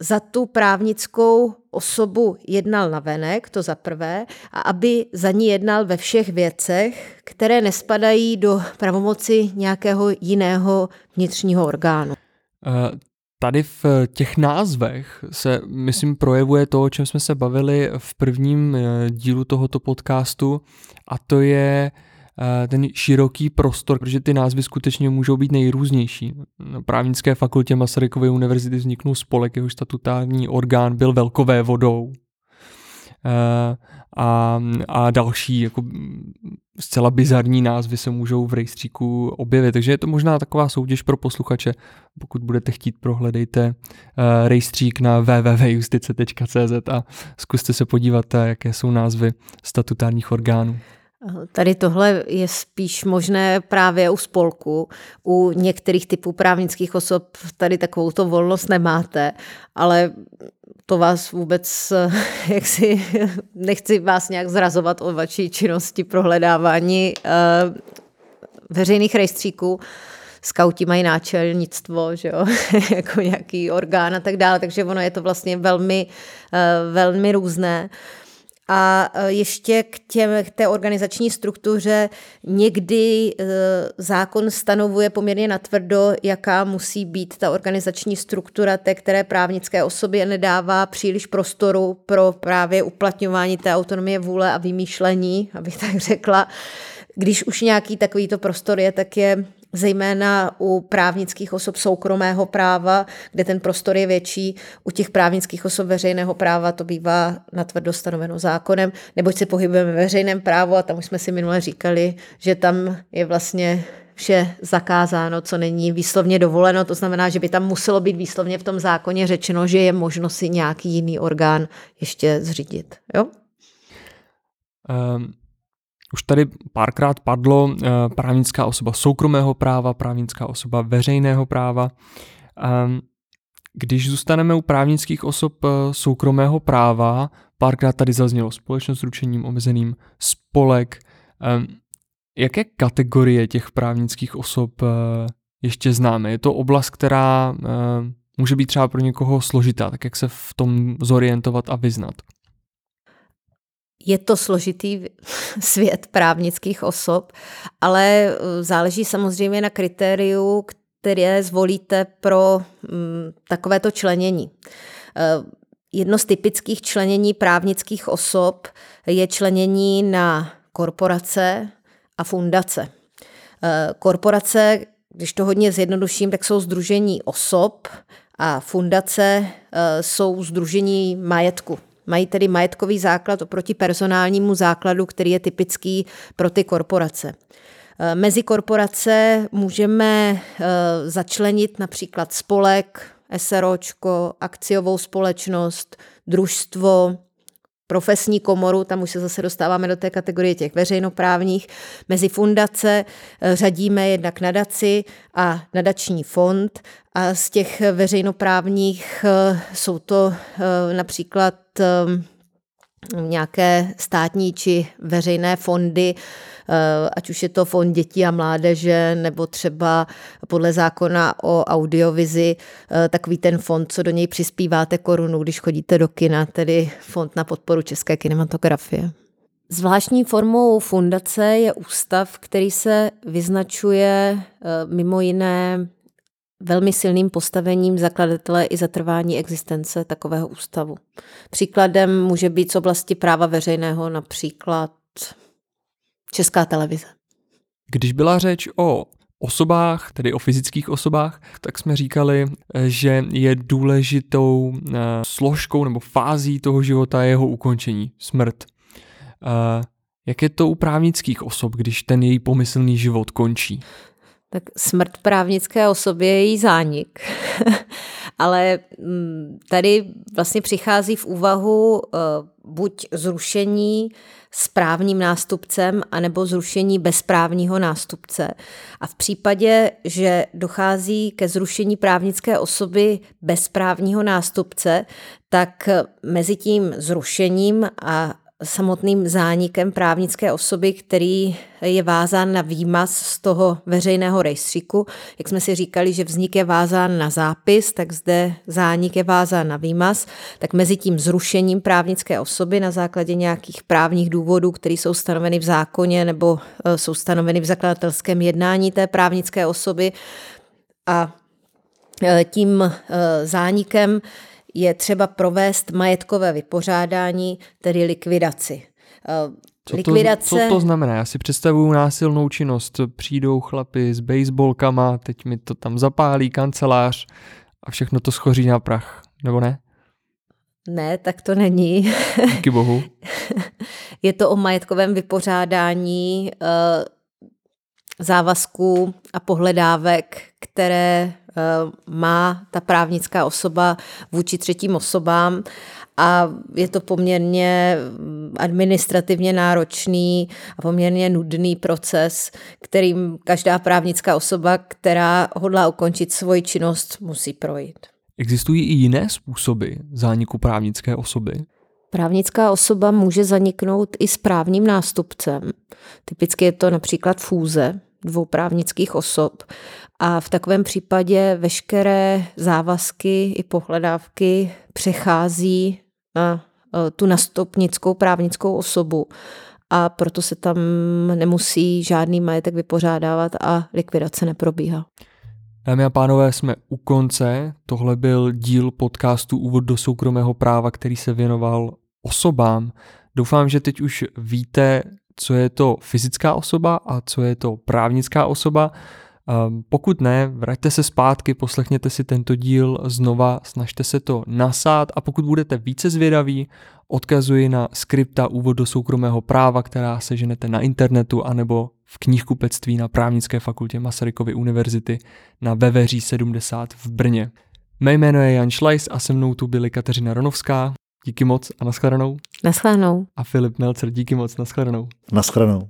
za tu právnickou osobu jednal na venek, to za prvé, a aby za ní jednal ve všech věcech, které nespadají do pravomoci nějakého jiného vnitřního orgánu. Eh, tady v těch názvech se, myslím, projevuje to, o čem jsme se bavili v prvním eh, dílu tohoto podcastu, a to je ten široký prostor, protože ty názvy skutečně můžou být nejrůznější. Na právnické fakultě Masarykovy univerzity vzniknul spolek, jehož statutární orgán byl velkové vodou. Eh, a, a další jako zcela bizarní názvy se můžou v rejstříku objevit. Takže je to možná taková soutěž pro posluchače. Pokud budete chtít, prohledejte uh, rejstřík na www.justice.cz a zkuste se podívat, jaké jsou názvy statutárních orgánů. Tady tohle je spíš možné právě u spolku. U některých typů právnických osob tady takovou to volnost nemáte, ale to vás vůbec, jak si, nechci vás nějak zrazovat o vaší činnosti prohledávání uh, veřejných rejstříků. Skauti mají náčelnictvo, že jo? jako nějaký orgán a tak dále, takže ono je to vlastně velmi, uh, velmi různé. A e, ještě k, těm, k té organizační struktuře někdy e, zákon stanovuje poměrně natvrdo, jaká musí být ta organizační struktura té, které právnické osobě nedává příliš prostoru pro právě uplatňování té autonomie vůle a vymýšlení, abych tak řekla. Když už nějaký takovýto prostor je, tak je zejména u právnických osob soukromého práva, kde ten prostor je větší, u těch právnických osob veřejného práva to bývá natvrdo stanoveno zákonem, neboť se pohybujeme ve veřejném právu a tam už jsme si minule říkali, že tam je vlastně vše zakázáno, co není výslovně dovoleno. To znamená, že by tam muselo být výslovně v tom zákoně řečeno, že je možno si nějaký jiný orgán ještě zřídit. Jo? Um, už tady párkrát padlo eh, právnická osoba soukromého práva, právnická osoba veřejného práva. Ehm, když zůstaneme u právnických osob eh, soukromého práva, párkrát tady zaznělo společnost s ručením omezeným, spolek. Ehm, jaké kategorie těch právnických osob eh, ještě známe? Je to oblast, která může být třeba pro někoho složitá, tak jak se v tom zorientovat a vyznat? Je to složitý svět právnických osob, ale eh, záleží samozřejmě na kritériu, které zvolíte pro mm, takovéto členění. Eh, jedno z typických členění právnických osob je členění na korporace a fundace. Eh, korporace, když to hodně zjednoduším, tak jsou združení osob a fundace jsou združení majetku. Mají tedy majetkový základ oproti personálnímu základu, který je typický pro ty korporace. Eh, mezi korporace můžeme eh, začlenit například spolek, SROčko, akciovou společnost, družstvo, profesní komoru, tam už se zase dostáváme do té kategorie těch veřejnoprávních. Mezi fundace eh, řadíme jednak nadaci a nadační fond a z těch veřejnoprávních jsou to například Um, nějaké státní či veřejné fondy, ať už je to fond dětí a mládeže, nebo třeba podle zákona o audiovizi, uh, takový ten fond, co do něj přispíváte korunu, když chodíte do kina, tedy fond na podporu české kinematografie. Zvláštní formou fundace je ústav, který se vyznačuje uh, mimo jiné velmi silným postavením zakladatele i zatrvání existence takového ústavu. Příkladem může být z oblasti práva veřejného například Česká televize. Když byla řeč o osobách, tedy o fyzických osobách, tak jsme říkali, že je důležitou eh, složkou nebo fází toho života jeho ukončení, smrt. Eh, jak je to u právnických osob, když ten její pomyslný život končí? Tak smrt právnické osobě je její zánik. Ale mm, tady vlastně přichází v úvahu eh, buď zrušení správním nástupcem, anebo zrušení bezprávního nástupce. A v případě, že dochází ke zrušení právnické osoby bezprávního nástupce, tak mezi tím zrušením a samotným zánikem právnické osoby, který je vázán na výmaz z toho veřejného rejstříku. Jak jsme si říkali, že vznik je vázán na zápis, tak zde zánik je vázán na výmaz. Tak mezi tím zrušením právnické osoby na základě nějakých právních důvodů, které jsou stanoveny v zákoně nebo e, jsou stanoveny v zakladatelském jednání té právnické osoby a e, tím e, zánikem je třeba provést majetkové vypořádání, tedy likvidaci. Co Likvidace... To, co to znamená? Já si představuju násilnou činnost. Přijdou chlapy s baseballkama, teď mi to tam zapálí kancelář a všechno to schoří na prach, nebo ne? Ne, tak to není. Díky bohu. Je to o majetkovém vypořádání eh, závazků a pohledávek, které má ta právnická osoba vůči třetím osobám a je to poměrně administrativně náročný a poměrně nudný proces, kterým každá právnická osoba, která hodlá ukončit svoji činnost, musí projít. Existují i jiné způsoby zániku právnické osoby? Právnická osoba může zaniknout i s právním nástupcem. Typicky je to například fůze dvou právnických osob. A v takovém případě veškeré závazky i pohledávky přechází na eh, tu nastupnickou právnickou osobu a proto se tam nemusí žádný majetek vypořádávat a likvidace neprobíhá. Dámy a pánové, jsme u konce. Tohle byl díl podcastu Úvod do soukromého práva, který se věnoval osobám. Doufám, že teď už víte, co je to fyzická osoba a co je to právnická osoba. Ehm, pokud ne, vraťte se zpátky, poslechněte si tento díl znova, snažte se to nasát a pokud budete více zvědaví, odkazuji na skripta Úvod do soukromého práva, která seženete na internetu anebo v knihkupectví na právnické fakultě Masarykovy univerzity na Veveří 70 v Brně. Mé jméno je Jan Šlajs a se mnou tu byly Kateřina Ronovská. Díky moc a naschledanou. Naschledanou. A Filip Melcer, díky moc, naschledanou. Naschledanou.